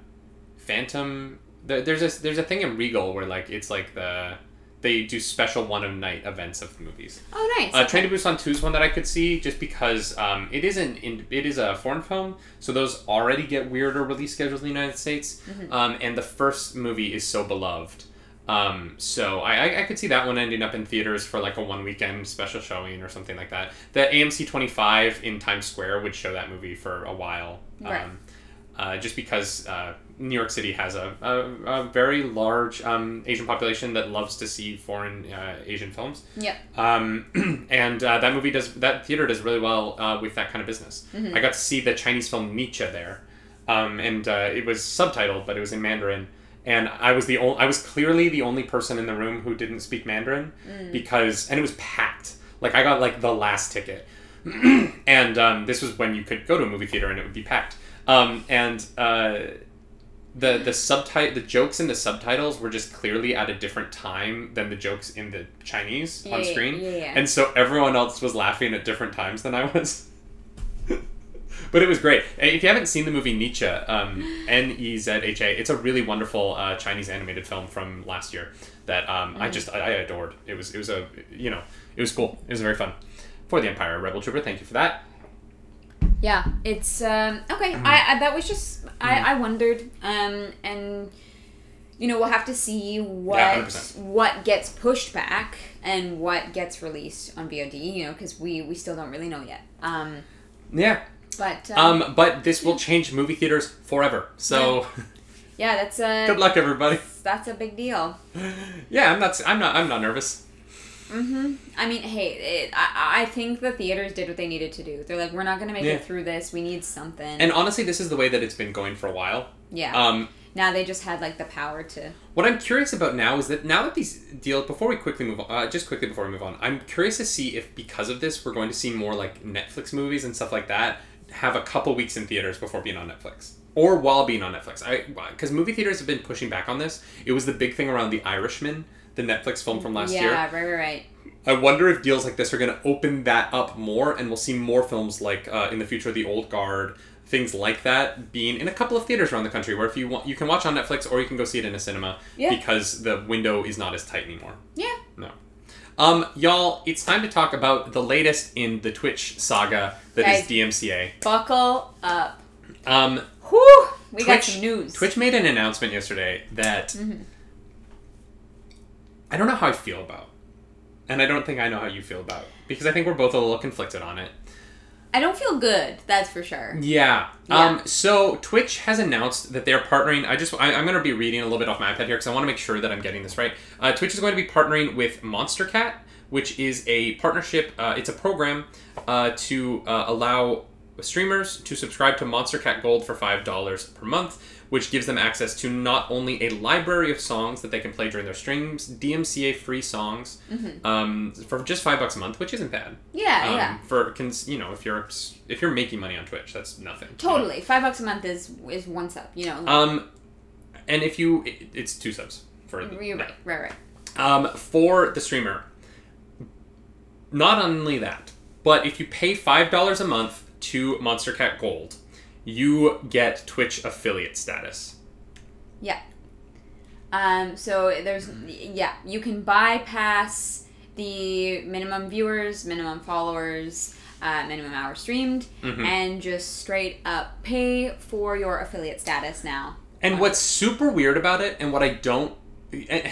Fathom. There, there's a there's a thing in Regal where like it's like the they do special one of night events of the movies. oh nice. Uh, Train to Busan 2 is one that I could see just because um, it isn't in, it is a foreign film, so those already get weirder release schedules in the United States. Um, and the first movie is so beloved. Um, so I, I, I could see that one ending up in theaters for like a one weekend special showing or something like that. The AMC 25 in Times Square would show that movie for a while. Right. Uh, just because uh, New York City has a, a, a very large um, Asian population that loves to see foreign uh, Asian films. Yep. Um, and uh, that movie does that theater does really well uh, with that kind of business. Mm-hmm. I got to see the Chinese film Ne Zha there, um, and uh, it was subtitled, but it was in Mandarin. And I was the only, I was clearly the only person in the room who didn't speak Mandarin Mm. because, and it was packed. Like I got like the last ticket, and um, this was when you could go to a movie theater and it would be packed. Um, and uh, the the subtitle the jokes in the subtitles were just clearly at a different time than the jokes in the Chinese on screen, yeah, yeah. and so everyone else was laughing at different times than I was. but it was great. If you haven't seen the movie Ne Zha, um, N E Z H A, it's a really wonderful uh, Chinese animated film from last year that um, Mm. I just I, I adored. It was it was a you know it was cool. It was very fun. For the Empire Rebel Trooper, thank you for that. Yeah, it's um, okay. Mm-hmm. I, I that was just I, I wondered, um, and you know we'll have to see what 100%. what gets pushed back and what gets released on VOD. You know, because we we still don't really know yet. Um, Yeah. but um, Um, but this will change movie theaters forever. So yeah, that's a good luck, everybody. that's a big deal. Yeah, I'm not. I'm not. I'm not nervous. Hmm I mean, hey, it, I I think the theaters did what they needed to do. They're like, we're not gonna make Yeah. it through this. We need something. And honestly, this is the way that it's been going for a while. yeah. Um, now they just had like the power to. what I'm curious about now is that now that these deals, before we quickly move on, uh, just quickly before we move on, I'm curious to see if because of this, we're going to see more like Netflix movies and stuff like that have a couple weeks in theaters before being on Netflix or while being on Netflix. I because movie theaters have been pushing back on this. It was the big thing around The Irishman, the Netflix film from last yeah, year. Yeah, right, right, right. I wonder if deals like this are going to open that up more, and we'll see more films like uh, in the future, The Old Guard, things like that, being in a couple of theaters around the country. Where if you want, you can watch on Netflix or you can go see it in a cinema Yeah. because the window is not as tight anymore. Yeah. No. Um, y'all, it's time to talk about the latest in the Twitch saga that is Guys. DMCA. Buckle up. Um, Whew, we got Twitch- some news. Twitch made an announcement yesterday that Mm-hmm. I don't know how I feel about, and I don't think I know how you feel about because I think we're both a little conflicted on it. I don't feel good. That's for sure. Yeah. Yeah. Um, so Twitch has announced that they're partnering. I just I, I'm going to be reading a little bit off my iPad here because I want to make sure that I'm getting this right. Uh, Twitch is going to be partnering with Monstercat, which is a partnership. Uh, it's a program uh, to uh, allow streamers to subscribe to Monstercat Gold for five dollars per month, which gives them access to not only a library of songs that they can play during their streams, DMCA free songs, um, for just five bucks a month, which isn't bad. Yeah, Um, yeah. For cons- you know, if you're if you're making money on Twitch, that's nothing. Totally. Five bucks a month is is one sub. You know. Um, and if you, it, it's two subs for. The, You're right. Right. Right. Um, for the streamer. Not only that, but if you pay five dollars a month to Monstercat Gold, you get Twitch affiliate status. Yeah. Um. So there's yeah. You can bypass the minimum viewers, minimum followers, uh, minimum hours streamed, Mhm. and just straight up pay for your affiliate status now. And what's super weird about it, and what I don't, and,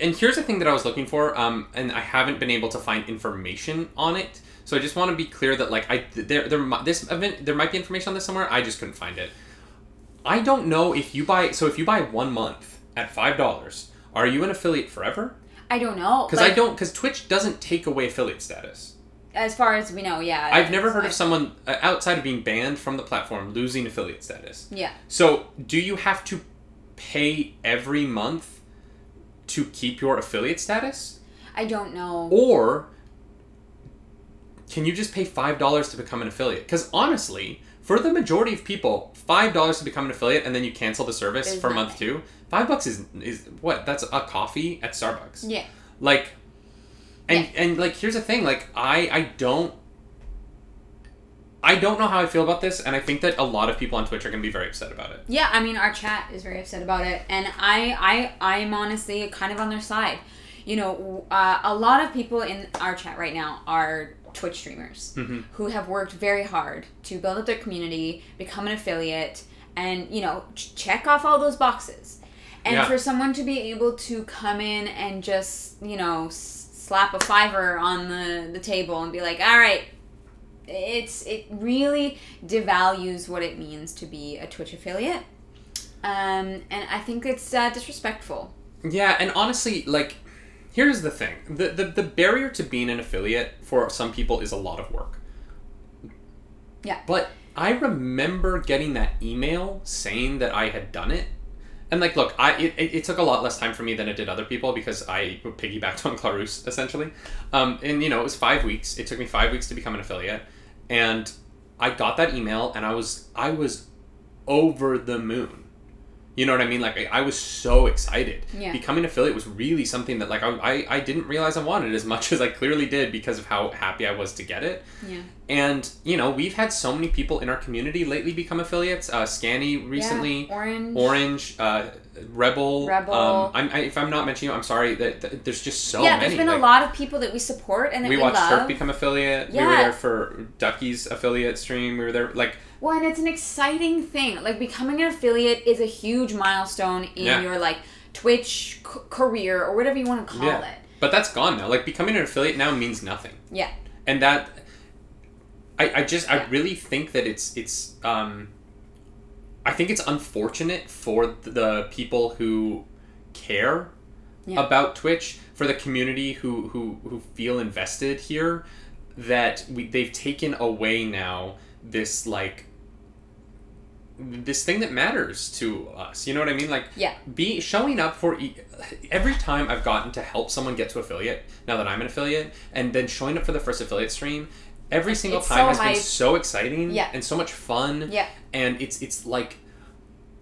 and here's the thing that I was looking for, um, and I haven't been able to find information on it. So I just want to be clear that like I there there this event there might be information on this somewhere. I just couldn't find it. I don't know if you buy so if you buy one month at five dollars, are you an affiliate forever? I don't know. Because I don't because Twitch doesn't take away affiliate status. As far as we know, yeah. I've never heard I- of someone uh, outside of being banned from the platform losing affiliate status. Yeah. So, do you have to pay every month to keep your affiliate status? I don't know. Or can you just pay $5 to become an affiliate? Because honestly, for the majority of people, $5 to become an affiliate and then you cancel the service Is for month two, 5 bucks is is what? That's a coffee at Starbucks. Yeah. Like and and like here's the thing, like I I don't I don't know how I feel about this, and I think that a lot of people on Twitch are going to be very upset about it. Yeah, I mean, our chat is very upset about it, and I, I, I'm honestly kind of on their side. You know, uh, a lot of people in our chat right now are Twitch streamers Mm-hmm. who have worked very hard to build up their community, become an affiliate, and you know, ch- check off all those boxes. And Yeah. for someone to be able to come in and just, you know, s- slap a fiver on the the table and be like, "All right, it's it really devalues what it means to be a Twitch affiliate, um, and I think it's uh, disrespectful. Yeah, and honestly, like, here's the thing: the, the the barrier to being an affiliate for some people is a lot of work. Yeah. But I remember getting that email saying that I had done it. And like, look, I it, it, it took a lot less time for me than it did other people because I piggybacked on Clarus essentially, um, and you know it was five weeks. It took me five weeks to become an affiliate, and I got that email and I was I was over the moon. You know what I mean? Like I, I was so excited. Yeah. Becoming affiliate was really something that like I, I I didn't realize I wanted as much as I clearly did because of how happy I was to get it. Yeah. And you know we've had so many people in our community lately become affiliates. Uh, Scanny recently. Yeah, orange. Orange, uh, Rebel. Rebel. Um, I'm, I, if I'm not mentioning you, I'm sorry. That, that there's just so yeah, many. there's been like, a lot of people that we support and that we we, watched love. Turf become affiliate. Yeah. We were there for Ducky's affiliate stream. We were there like Well, and it's an exciting thing. Like becoming an affiliate is a huge milestone in Yeah. your like Twitch c- career or whatever you want to call Yeah. it. But that's gone now. Like becoming an affiliate now means nothing. Yeah. And that I, I just I really think that it's it's um I think it's unfortunate for the people who care Yeah. about Twitch, for the community who who who feel invested here that we they've taken away now this like this thing that matters to us. You know what I mean? Like Yeah. be showing up for e- every time I've gotten to help someone get to affiliate. Now that I'm an affiliate, and then showing up for the first affiliate stream, every single It's time so has been so exciting Yeah. and so much fun. Yeah. And it's it's like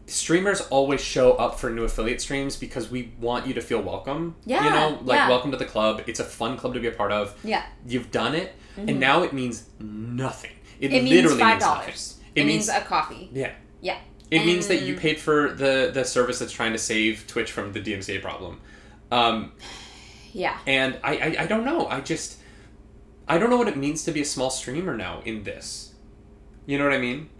streamers always show up for new affiliate streams because we want you to feel welcome. Yeah, You know, like yeah. welcome to the club. It's a fun club to be a part of. Yeah. You've done it, and now it means nothing. It, Mm-hmm. It means literally means nothing. dollars. It, It, means, means a coffee. yeah. Yeah. It means that you paid for the the service that's trying to save Twitch from the DMCA problem. Um, Yeah. and I, I, I don't know. I just I don't know what it means to be a small streamer now in this. You know what I mean?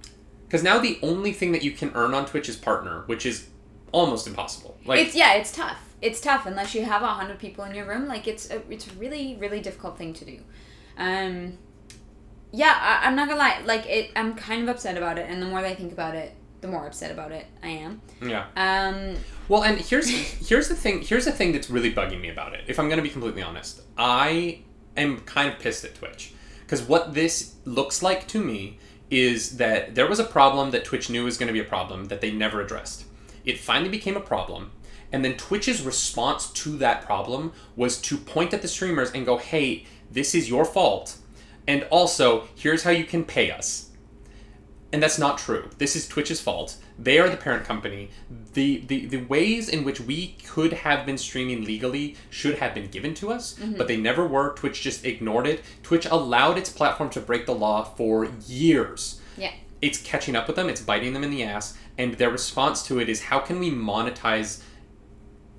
Because now the only thing that you can earn on Twitch is partner, which is almost impossible. Like it's yeah, it's tough. It's tough unless you have a hundred people in your room. Like it's a, it's a really really difficult thing to do. Um, yeah, I, I'm not gonna lie. Like it, I'm kind of upset about it, and the more that I think about it, the more upset about it I am. yeah. Um, Well, and here's here's the thing. Here's the thing that's really bugging me about it. If I'm going to be completely honest, I am kind of pissed at Twitch because what this looks like to me is that there was a problem that Twitch knew was going to be a problem that they never addressed. It finally became a problem, and then Twitch's response to that problem was to point at the streamers and go, "Hey, this is your fault." And also, here's how you can pay us. And that's not true. This is Twitch's fault. They are the parent company. The, the the ways in which we could have been streaming legally should have been given to us, mm-hmm. but they never were. Twitch just ignored it. Twitch allowed its platform to break the law for years. yeah. It's catching up with them, it's biting them in the ass, and their response to it is how can we monetize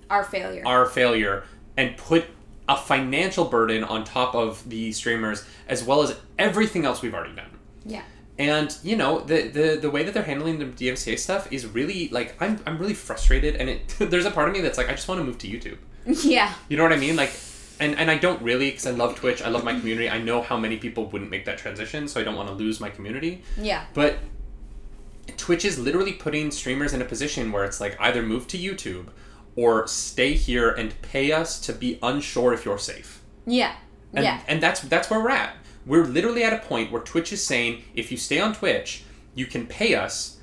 Our failure. our failure and put a financial burden on top of the streamers as well as everything else we've already done. yeah. And you know the, the the way that they're handling the DMCA stuff is really like I'm, I'm really frustrated and it there's a part of me that's like I just want to move to YouTube. Yeah. You know what I mean? Like and, and I don't really because I love Twitch. I love my community. I know how many people wouldn't make that transition, so I don't want to lose my community. Yeah. But Twitch is literally putting streamers in a position where it's like either move to YouTube or stay here and pay us to be unsure if you're safe. Yeah. And, yeah. and that's that's where we're at. We're literally at a point where Twitch is saying if you stay on Twitch, you can pay us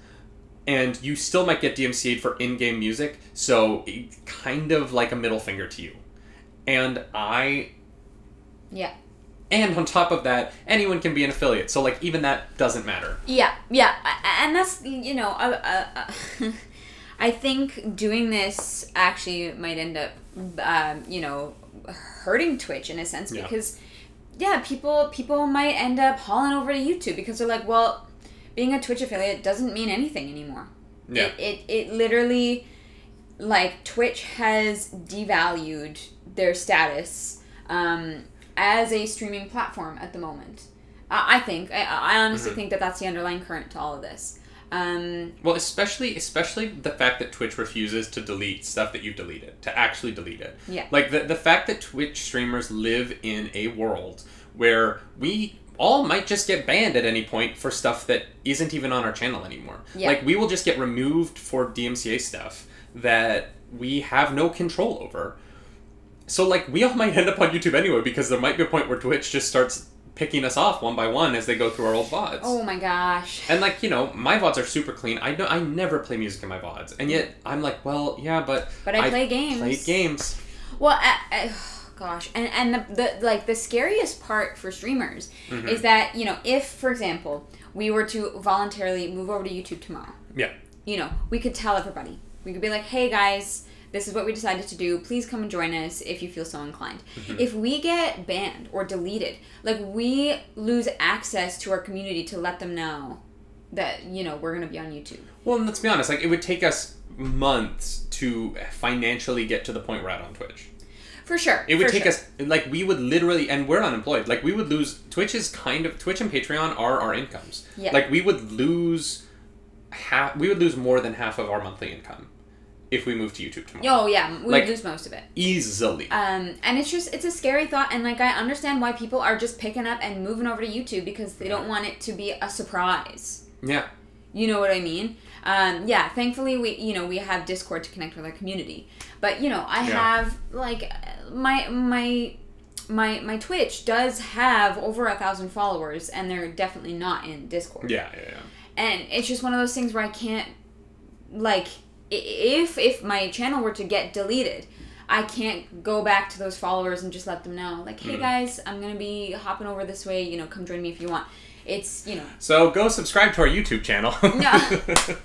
and you still might get DMCA'd for in-game music, so it- kind of like a middle finger to you. And I Yeah. and on top of that, anyone can be an affiliate. So like even that doesn't matter. Yeah, yeah, and that's you know, uh, uh, I think doing this actually might end up, um, you know, hurting Twitch in a sense Yeah. because, yeah, people people might end up hauling over to YouTube because they're like, well, being a Twitch affiliate doesn't mean anything anymore. Yeah. It, it it literally, like Twitch has devalued their status um, as a streaming platform at the moment. I I think I, I honestly Mm-hmm. think that that's the underlying current to all of this. Um, Well, especially especially the fact that Twitch refuses to delete stuff that you've deleted, to actually delete it. Yeah. Like the the fact that Twitch streamers live in a world where we all might just get banned at any point for stuff that isn't even on our channel anymore. Yeah. Like we will just get removed for DMCA stuff that we have no control over. So like we all might end up on YouTube anyway because there might be a point where Twitch just starts picking us off one by one as they go through our old VODs. oh my gosh. And like you know, my vods are super clean. I don't. I never play music in my vods, and yet I'm like, well, yeah, but But I play games. Played games. Well, I, I, gosh, and and the, the like the scariest part for streamers Mm-hmm. is that you know if, for example, we were to voluntarily move over to YouTube tomorrow, Yeah. you know, we could tell everybody, We could be like, hey guys, this is what we decided to do. Please come and join us if you feel so inclined. Mm-hmm. If we get banned or deleted, like we lose access to our community to let them know that, you know, we're going to be on YouTube. Well, and let's be honest. Like, it would take us months to financially get to the point we're at on Twitch. For sure. It would take sure. us like we would literally, and we're unemployed. Like we would lose. Twitch is kind of Twitch and Patreon are our incomes. Yeah. Like we would lose half. We would lose more than half of our monthly income if we move to YouTube tomorrow. Oh, yeah. We Like- would lose most of it. Easily. Um, and it's just it's a scary thought and like i understand why people are just picking up and moving over to youtube because they don't want it to be a surprise yeah. you know what i mean um, yeah thankfully we you know we have discord to connect with our community but you know i Yeah. have like my my my my twitch does have over a thousand followers and they're definitely not in discord Yeah. Yeah. Yeah. and it's just one of those things where I can't like if if my channel were to get deleted I can't go back to those followers and just let them know like hey guys I'm gonna be hopping over this way you know come join me if you want. It's you know. So go subscribe to our YouTube channel.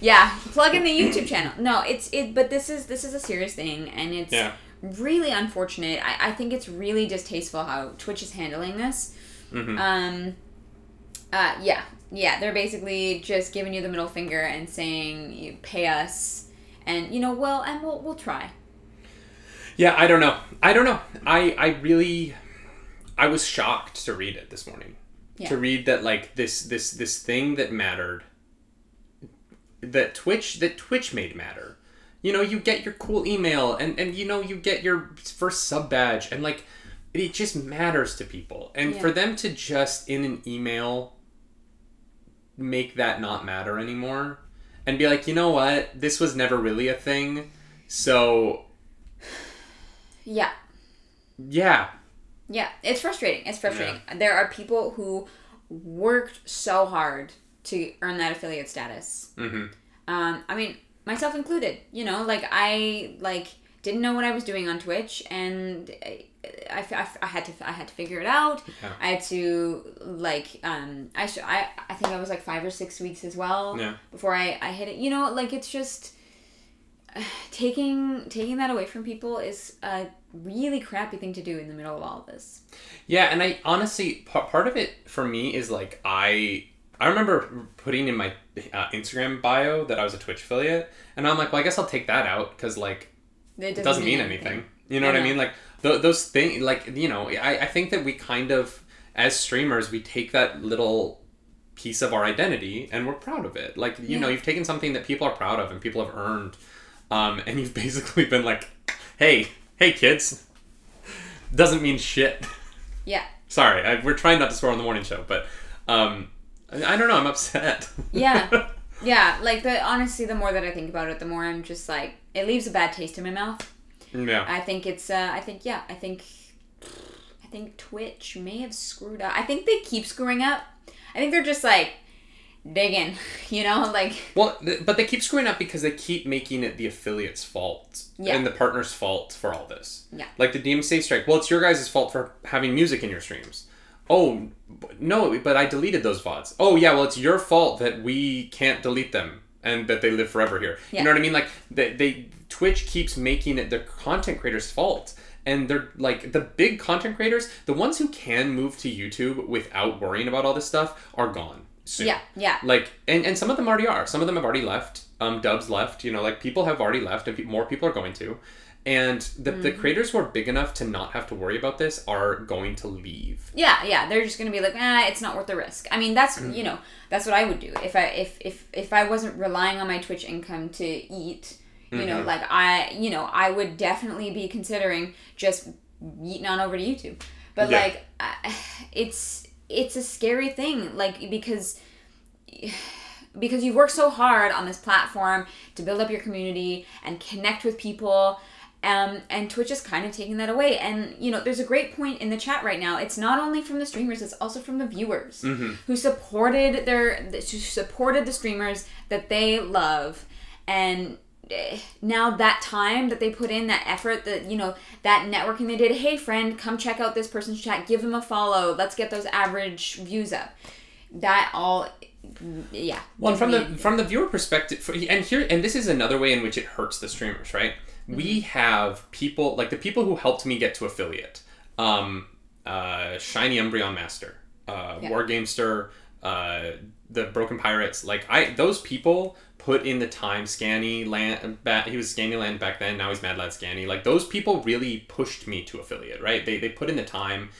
yeah plug in the YouTube channel. No it's it but this is this is a serious thing and it's Yeah. really unfortunate. I, I think it's really distasteful how Twitch is handling this. Mhm. um uh yeah yeah they're basically just giving you the middle finger and saying you pay us and you know well and we'll we'll try Yeah, I don't know. I don't know. I I really I was shocked to read it this morning. Yeah. To read that like this this this thing that mattered that Twitch that Twitch made matter. You know, you get your cool email and and you know you get your first sub badge and like it just matters to people. And Yeah. for them to just in an email make that not matter anymore and be like, "You know what? This was never really a thing." So, yeah. Yeah, yeah. It's frustrating. It's frustrating. There are people who worked so hard to earn that affiliate status. Mhm. um i mean myself included you know like i like didn't know what i was doing on twitch and I, I, I, had to I had to figure it out. Yeah. I had to like um I sh- I I think I was like five or six weeks as well Yeah. before I I hit it. You know, like it's just taking taking that away from people is a really crappy thing to do in the middle of all this. Yeah, and I honestly part, part of it for me is like I I remember putting in my uh, Instagram bio that I was a Twitch affiliate, and I'm like, well, I guess I'll take that out because like It it doesn't mean anything. You know I what I mean? Like th- those things, like you know, I, I think that we kind of as streamers we take that little piece of our identity and we're proud of it. Like you know, you've taken something that people are proud of and people have earned, um, and you've basically been like, hey, hey, kids, doesn't mean shit. Yeah. Sorry, I, we're trying not to swear on the morning show, but um, I, I don't know. I'm upset. Yeah. Yeah, like the honestly, the more that I think about it, the more I'm just like it leaves a bad taste in my mouth. yeah. I think it's uh I think yeah, I think I think Twitch may have screwed up. I think they keep screwing up. I think they're just like digging, you know, like Well, th- but they keep screwing up because they keep making it the affiliate's fault Yeah. and the partner's fault for all this. Yeah. Like the DMCA strike. Well, it's your guys' fault for having music in your streams. Oh, no, but I deleted those VODs. Oh, yeah, well, it's your fault that we can't delete them and that they live forever here. Yeah. You know what I mean? Like, they, they Twitch keeps making it the content creators' fault. And they're like the big content creators, the ones who can move to YouTube without worrying about all this stuff, are gone. Soon yeah, yeah. like and, and some of them already are some of them have already left um dubs left you know like people have already left and pe- more people are going to and the, the Mm-hmm. creators who are big enough to not have to worry about this are going to leave Yeah, yeah, they're just gonna be like, ah, it's not worth the risk. I mean, that's you know, that's what I would do if I if if if I wasn't relying on my Twitch income to eat. You know, Mhm. like I, you know, I would definitely be considering just yeeting on over to YouTube. But Yeah. like, I, it's it's a scary thing, like because because you've worked so hard on this platform to build up your community and connect with people um, and twitch is kind of taking that away. And you know there's a great point in the chat right now. It's not only from the streamers it's also from the viewers Mhm. who supported their who supported the streamers that they love. And eh, now that time that they put in that effort that you know that networking they did hey friend come check out this person's chat. Give them a follow. Let's get those average views up. That all yeah. Well, from the from the viewer perspective, and here and this is another way in which it hurts the streamers, right? We have people like the people who helped me get to affiliate, um, uh, Shiny Umbreon Master, uh, Yeah. Wargamester, uh, the Broken Pirates. Like I, those people put in the time. Scanny Land, ba- he was Scanny Land back then. Now he's Mad Lad Scanny. Like those people really pushed me to affiliate, right? They they put in the time.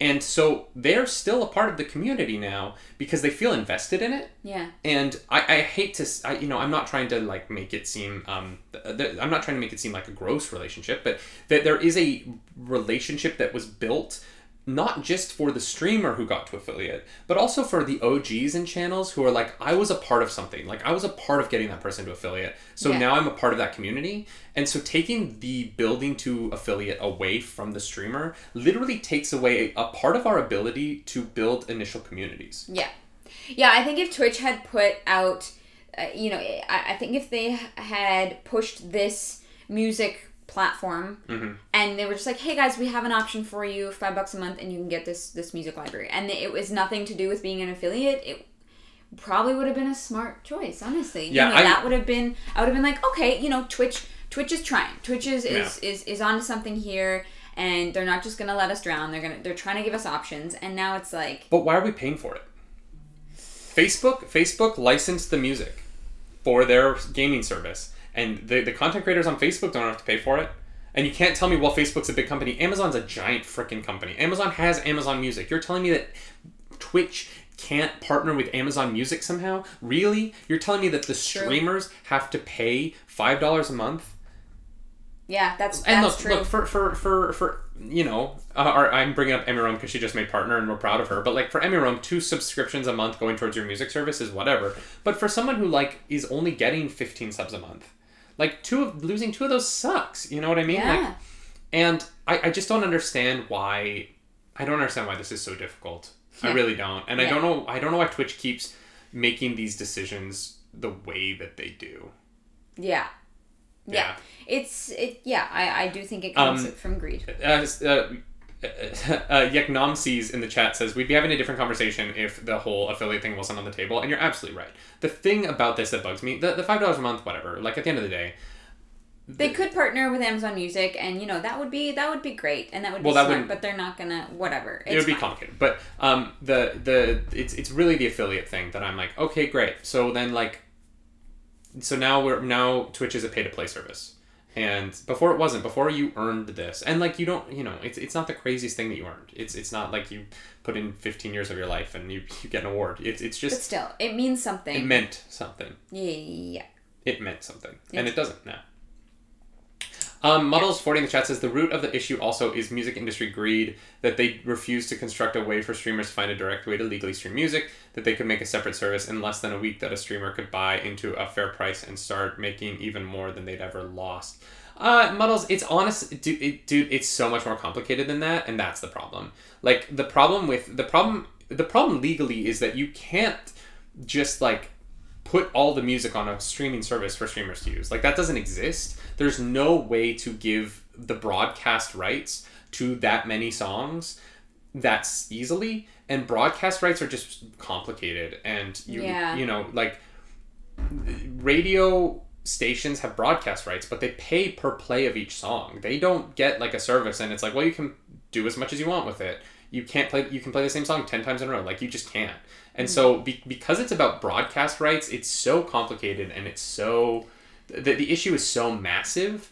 And so they're still a part of the community now because they feel invested in it. Yeah. And I, I hate to I, you know i'm not trying to like make it seem um th- th- i'm not trying to make it seem like a gross relationship but that there is a relationship that was built not just for the streamer who got to affiliate but also for the og's and channels who are like i was a part of something like i was a part of getting that person to affiliate so Yeah. now i'm a part of that community and so taking the building to affiliate away from the streamer literally takes away a part of our ability to build initial communities Yeah. Yeah, I think if Twitch had put out, uh, you know, I, I think if they had pushed this music platform Mm-hmm. and they were just like, hey guys, we have an option for you, five bucks a month, and you can get this this music library, and it was nothing to do with being an affiliate. It probably would have been a smart choice, honestly. Yeah, you know, I- that would have been. I would have been like, okay, you know, Twitch. Twitch is trying. Twitch is is, is is onto something here, and they're not just gonna let us drown. They're gonna they're trying to give us options, and now it's like, But why are we paying for it? Facebook Facebook licensed the music for their gaming service, and the, the content creators on Facebook don't have to pay for it. And you can't tell me, well, Facebook's a big company. Amazon's a giant freaking company. Amazon has Amazon Music. You're telling me that Twitch can't partner with Amazon Music somehow? Really? You're telling me that the streamers have to pay five dollars a month yeah, that's that's and look, true. look for for for for you know, uh, or I'm bringing up Emmy Rome because she just made partner and we're proud of her. But like for Emmy Rome, two subscriptions a month going towards your music service is whatever. But for someone who like is only getting 15 subs a month, like two of losing two of those sucks. You know what I mean? yeah. Like, and I, I just don't understand why. I don't understand why this is so difficult. I really don't, and I don't know. I don't know why Twitch keeps making these decisions the way that they do. Yeah. Yeah. Yeah. It's it yeah, I, I do think it comes Um, from greed. uh, uh, uh, Yeknomses in the chat says we'd be having a different conversation if the whole affiliate thing wasn't on the table, and you're absolutely right. The thing about this that bugs me, the, the five dollars a month, whatever. Like at the end of the day, They could partner with Amazon Music and you know, that would be that would be great and that would be Well, that smart, wouldn't- but they're not gonna whatever. It's it would be fine. complicated. But um, the the it's it's really the affiliate thing that I'm like, okay, great. So then like, so now we're now Twitch is a pay to play service. And before it wasn't. Before you earned this, and like you don't, you know, it's, it's not the craziest thing that you earned. It's it's not like you put in fifteen years of your life and you, you get an award. It's it's But just still, it means something. it meant something. yeah. It meant something, and It's- it doesn't now. Um, Muddles forty in the chat says the root of the issue also is music industry greed that they refuse to construct a way for streamers to find a direct way to legally stream music that they could make a separate service in less than a week that a streamer could buy into a fair price and start making even more than they'd ever lost. Uh, Muddles, it's honest, dude, it, dude. It's so much more complicated than that, and that's the problem. Like the problem with the problem, the problem legally is that you can't just like put all the music on a streaming service for streamers to use. Like that doesn't exist. There's no way to give the broadcast rights to that many songs that's easily and broadcast rights are just complicated and you Yeah. you know like radio stations have broadcast rights but they pay per play of each song. They don't get like a service and it's like well you can do as much as you want with it. You can't play you can play the same song 10 times in a row. Like you just can't. And so be, because it's about broadcast rights it's so complicated and it's so the, the issue is so massive.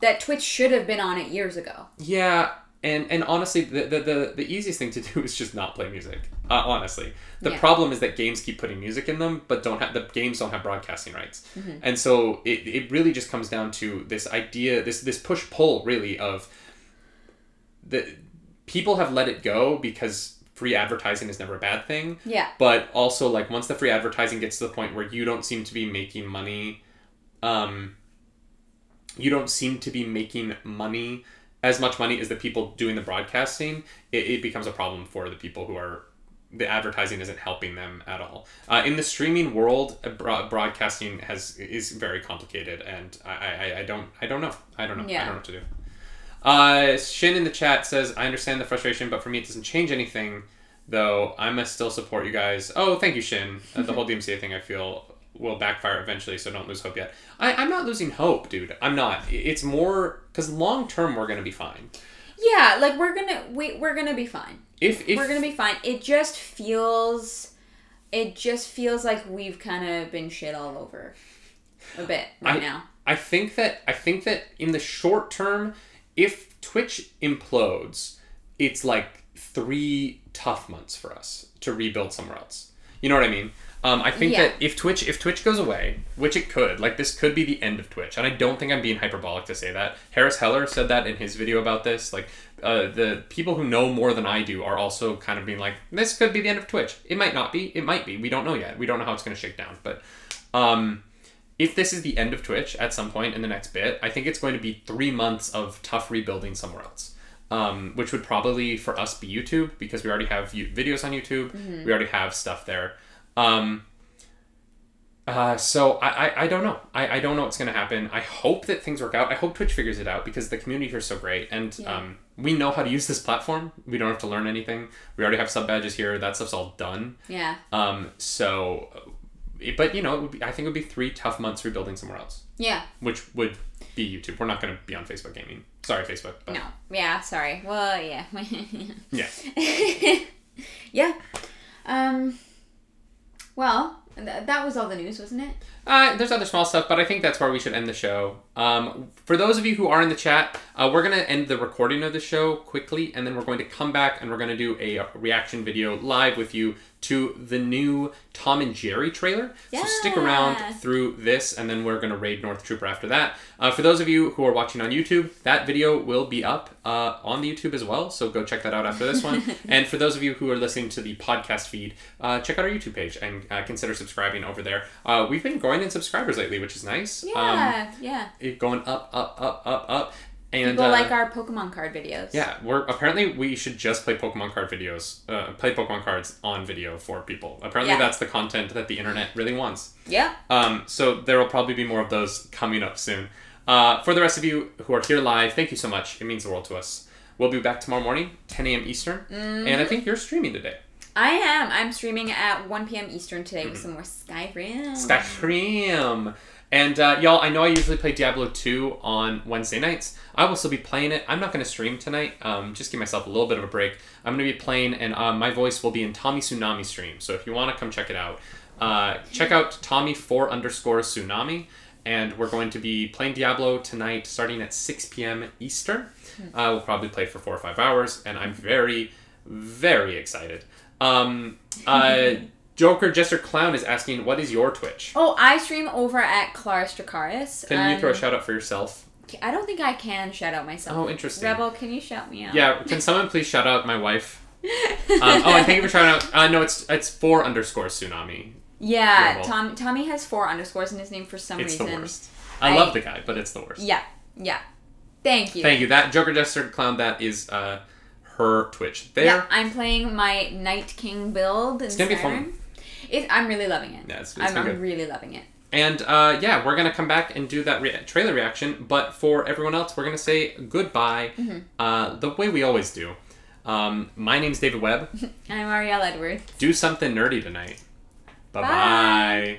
That Twitch should have been on it years ago. yeah, and and honestly, the the, the, the easiest thing to do is just not play music. Uh, honestly, the Yeah. problem is that games keep putting music in them, but don't have the games don't have broadcasting rights, Mm-hmm. and so it, it really just comes down to this idea, this this push pull really of the people have let it go because free advertising is never a bad thing Yeah. but also like once the free advertising gets to the point where you don't seem to be making money um you don't seem to be making money as much money as the people doing the broadcasting it, it becomes a problem for the people who are the advertising isn't helping them at all. Uh, in the streaming world broad- broadcasting has is very complicated and I, I, I don't i don't know. I don't know. I don't know what to do. Uh, Shin in the chat says, I understand the frustration, but for me, it doesn't change anything though I must still support you guys. Oh, thank you, Shin. Uh, the whole DMCA thing I feel will backfire eventually, so don't lose hope yet. I, I'm not losing hope, dude. I'm not. It's more because long term we're gonna be fine. Yeah, like we're gonna we we're gonna be fine. If if we're gonna be fine. It just feels, it just feels like we've kind of been shit all over, a bit right I- now. I think that I think that in the short term, if Twitch implodes, it's like three tough months for us to rebuild somewhere else. You know what I mean? Um, I think Yeah. that if Twitch if Twitch goes away, which it could, like this could be the end of Twitch, and I don't think I'm being hyperbolic to say that. Harris Heller said that in his video about this. Like uh, the people who know more than I do are also kind of being like, this could be the end of Twitch. It might not be. It might be. We don't know yet. We don't know how it's going to shake down, but. Um, if this is the end of Twitch at some point in the next bit, I think it's going to be three months of tough rebuilding somewhere else. Um, which would probably for us be YouTube because we already have videos on YouTube. We already have stuff there. Um, uh, so I, I, I don't know. I, I don't know what's going to happen. I hope that things work out. I hope Twitch figures it out because the community here is so great. And Yeah. um, we know how to use this platform. We don't have to learn anything. We already have sub badges here. That stuff's all done. Yeah. Um, so, but you know, it would be, I think it would be three tough months rebuilding somewhere else, Yeah. which would be YouTube. We're not going to be on Facebook gaming. Sorry, Facebook. But No. Yeah. Sorry. Well. Yeah. Yeah. yeah. Um. Well, th- that was all the news, wasn't it? Uh, there's other small stuff, but I think that's where we should end the show. Um, for those of you who are in the chat, uh, we're going to end the recording of the show quickly, and then we're going to come back and we're going to do a reaction video live with you to the new Tom and Jerry trailer. So stick around through this, and then we're going to raid North Trooper after that. Uh, for those of you who are watching on YouTube, that video will be up uh, on the YouTube as well, so go check that out after this one. and for those of you who are listening to the podcast feed, uh, check out our YouTube page and uh, consider subscribing over there. Uh, we've been growing in subscribers lately, which is nice. Um, Yeah. yeah. it going up, up, up, up, up. And People uh, like our Pokemon card videos. yeah, we're apparently we should just play Pokemon card videos, uh, play Pokemon cards on video for people. Apparently, Yeah. that's the content that the internet really wants. Yeah. Um, so there will probably be more of those coming up soon. Uh, for the rest of you who are here live, thank you so much. It means the world to us. We'll be back tomorrow morning, 10 a.m. Eastern, and I think you're streaming today. I am. I'm streaming at 1 p.m. Eastern today Mm-hmm. with some more Skyrim. Skyrim. And uh, y'all, I know I usually play Diablo 2 on Wednesday nights. I will still be playing it. I'm not going to stream tonight. Um, just give myself a little bit of a break. I'm going to be playing, and uh, my voice will be in Tommy Tsunami stream. So if you want to come check it out, uh, check out Tommy four underscore Tsunami. And we're going to be playing Diablo tonight, starting at 6 p.m. Eastern. Uh, we'll probably play for four or five hours, and I'm very, very excited. Um, uh, Joker Jester Clown is asking, "What is your Twitch?" Oh, I stream over at Claris Dracaris. Can you um, throw a shout out for yourself? I don't think I can shout out myself. Oh, interesting. Rebel, can you shout me out? Yeah, can someone please shout out my wife? Um, oh, and thank you for shouting out. Uh, no, it's it's four underscore tsunami. Yeah, Rebel. Tom, Tommy has four underscores in his name for some It's reason. the worst. I, I- love the guy, but it's the worst. Yeah, yeah. Thank you. Thank you. That Joker Jester Clown. That is uh, her Twitch. There. Yeah, I'm playing my Night King build. In It's gonna be fun. It, I'm really loving it. Yeah, it's- it's I'm, I'm really loving it. And uh, yeah, we're gonna come back and do that rea- trailer reaction. But for everyone else, we're gonna say goodbye Mm-hmm. uh, the way we always do. Um, my name's David Webb. I'm Ariel Edwards. do something nerdy tonight. Bye Bye. bye.